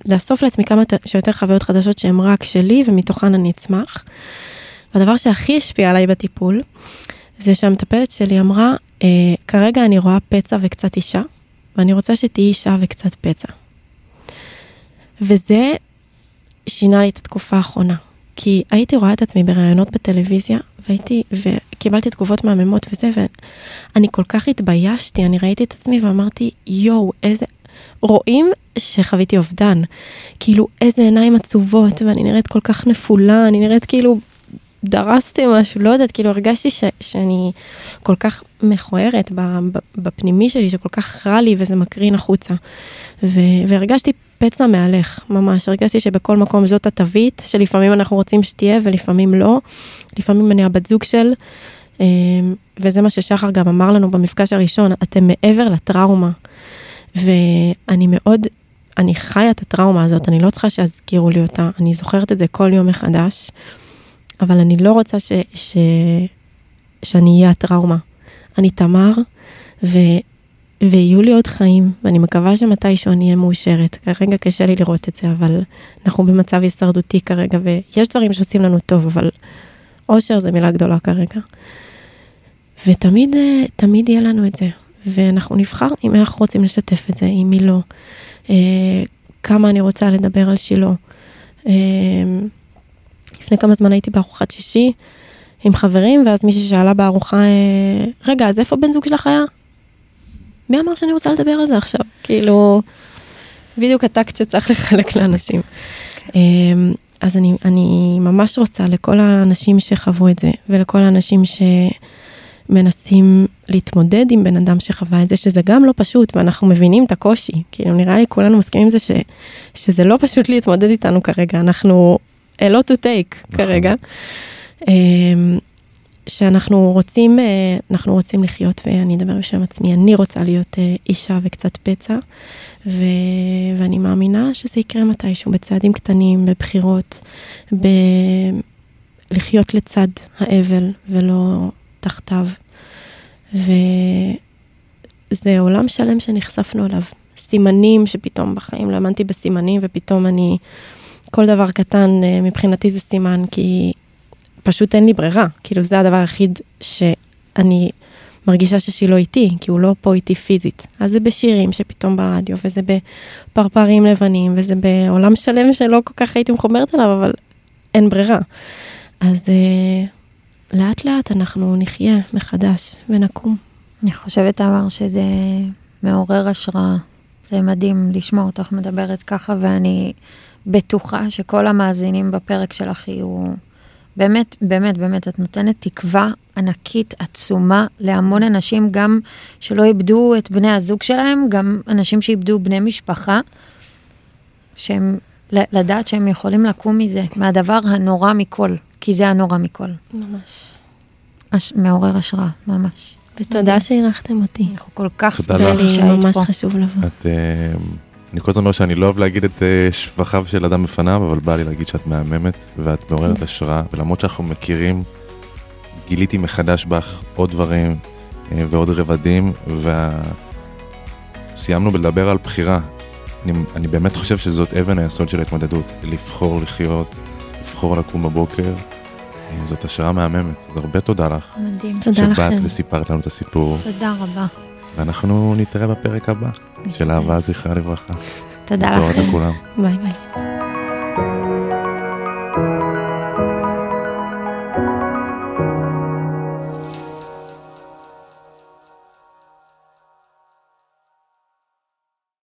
לאסוף לעצמי כמה שיותר חוויות חדשות שהן רק שלי, ומתוכן אני אצמח. והדבר שהכי השפיע עליי בטיפול, זה שהמטפלת שלי אמרה, אה, כרגע אני רואה פצע וקצת אישה, ואני רוצה שתהיי אישה וקצת פצע. וזה שינה לי את התקופה האחרונה. כי הייתי רואה את עצמי בראיונות בטלוויזיה, והייתי, וקיבלתי תגובות מהממות וזה, ואני כל כך התביישתי, אני ראיתי את עצמי ואמרתי, יואו, איזה... רואים שחוויתי אובדן. כאילו, איזה עיניים עצובות, ואני נראית כל כך נפולה, אני נראית כאילו דרסתי משהו, לא יודעת, כאילו הרגשתי ש, שאני כל כך מכוערת בפנימי שלי, שכל כך רע לי וזה מקרין החוצה. ו, והרגשתי פצע מהלך, ממש, הרגשתי שבכל מקום זאת התווית, שלפעמים אנחנו רוצים שתהיה ולפעמים לא. לפעמים אני הבת זוג של, אה, וזה מה ששחר גם אמר לנו במפגש הראשון, אתם מעבר לטראומה. ואני מאוד, אני חיה את הטראומה הזאת, אני לא צריכה שיזכירו לי אותה, אני זוכרת את זה כל יום מחדש. אבל אני לא רוצה ש, ש, שאני אהיה הטראומה. אני תמר, ו, ויהיו לי עוד חיים, ואני מקווה שמתישהו אני אהיה מאושרת. כרגע קשה לי לראות את זה, אבל אנחנו במצב הישרדותי כרגע, ויש דברים שעושים לנו טוב, אבל אושר זה מילה גדולה כרגע. ותמיד, אה, תמיד יהיה לנו את זה, ואנחנו נבחר אם אנחנו רוצים לשתף את זה, אם מי לא. אה, כמה אני רוצה לדבר על שילה. לפני כמה זמן הייתי בארוחת שישי עם חברים, ואז מישהי שאלה בארוחה, אה, רגע, אז איפה בן זוג שלך היה? מי אמר שאני רוצה לדבר על זה עכשיו? כאילו, בדיוק הטקט שצריך (laughs) לחלק לאנשים. אה, אז אני, אני ממש רוצה לכל האנשים שחוו את זה, ולכל האנשים שמנסים להתמודד עם בן אדם שחווה את זה, שזה גם לא פשוט, ואנחנו מבינים את הקושי. כאילו, נראה לי כולנו מסכימים עם זה ש, שזה לא פשוט להתמודד איתנו כרגע, אנחנו a lot to take נכון. כרגע. אמ, שאנחנו רוצים, אה, אנחנו רוצים לחיות, ואני אדבר בשם עצמי, אני רוצה להיות אה, אישה וקצת פצע, ו... ואני מאמינה שזה יקרה מתישהו, בצעדים קטנים, בבחירות, ב... לחיות לצד האבל ולא תחתיו. וזה עולם שלם שנחשפנו אליו. סימנים שפתאום בחיים לא האמנתי בסימנים, ופתאום אני, כל דבר קטן אה, מבחינתי זה סימן, כי פשוט אין לי ברירה. כאילו זה הדבר היחיד שאני מרגישה ששילה איתי, כי הוא לא פה איתי פיזית. אז זה בשירים שפתאום ברדיו, וזה בפרפרים לבנים, וזה בעולם שלם שלא כל כך הייתי מחוברת אליו, אבל אין ברירה. אז אה, לאט לאט אנחנו נחיה מחדש ונקום. אני חושבת, תמר, שזה מעורר השראה. זה מדהים לשמוע אותך מדברת ככה, ואני בטוחה שכל המאזינים בפרק שלך יהיו... באמת, באמת, באמת, את נותנת תקווה ענקית, עצומה, להמון אנשים, גם שלא איבדו את בני הזוג שלהם, גם אנשים שאיבדו בני משפחה, שהם, לדעת שהם יכולים לקום מזה, מהדבר הנורא מכל, כי זה הנורא מכל. ממש. הש... מעורר השראה, ממש. ותודה שאירחתם אותי. אנחנו כל כך תודה שמחים לך. זה לי שהיית ממש פה. חשוב לבוא. את, אה, אני כל הזמן אומר שאני לא אוהב להגיד את אה, שבחיו של אדם בפניו, אבל בא לי להגיד שאת מהממת ואת מעוררת השראה, ולמרות שאנחנו מכירים, גיליתי מחדש בך עוד דברים אה, ועוד רבדים, וסיימנו בלדבר על בחירה. אני, אני באמת חושב שזאת אבן היסוד של ההתמודדות, לבחור לחיות, לבחור לקום בבוקר. אה, זאת השראה מהממת, אז הרבה תודה לך. מדהים. תודה לכם. שבאת וסיפרת לנו את הסיפור, תודה רבה. ואנחנו נתראה בפרק הבא של אהבה זכרה לברכה. תודה לכם. ביי ביי.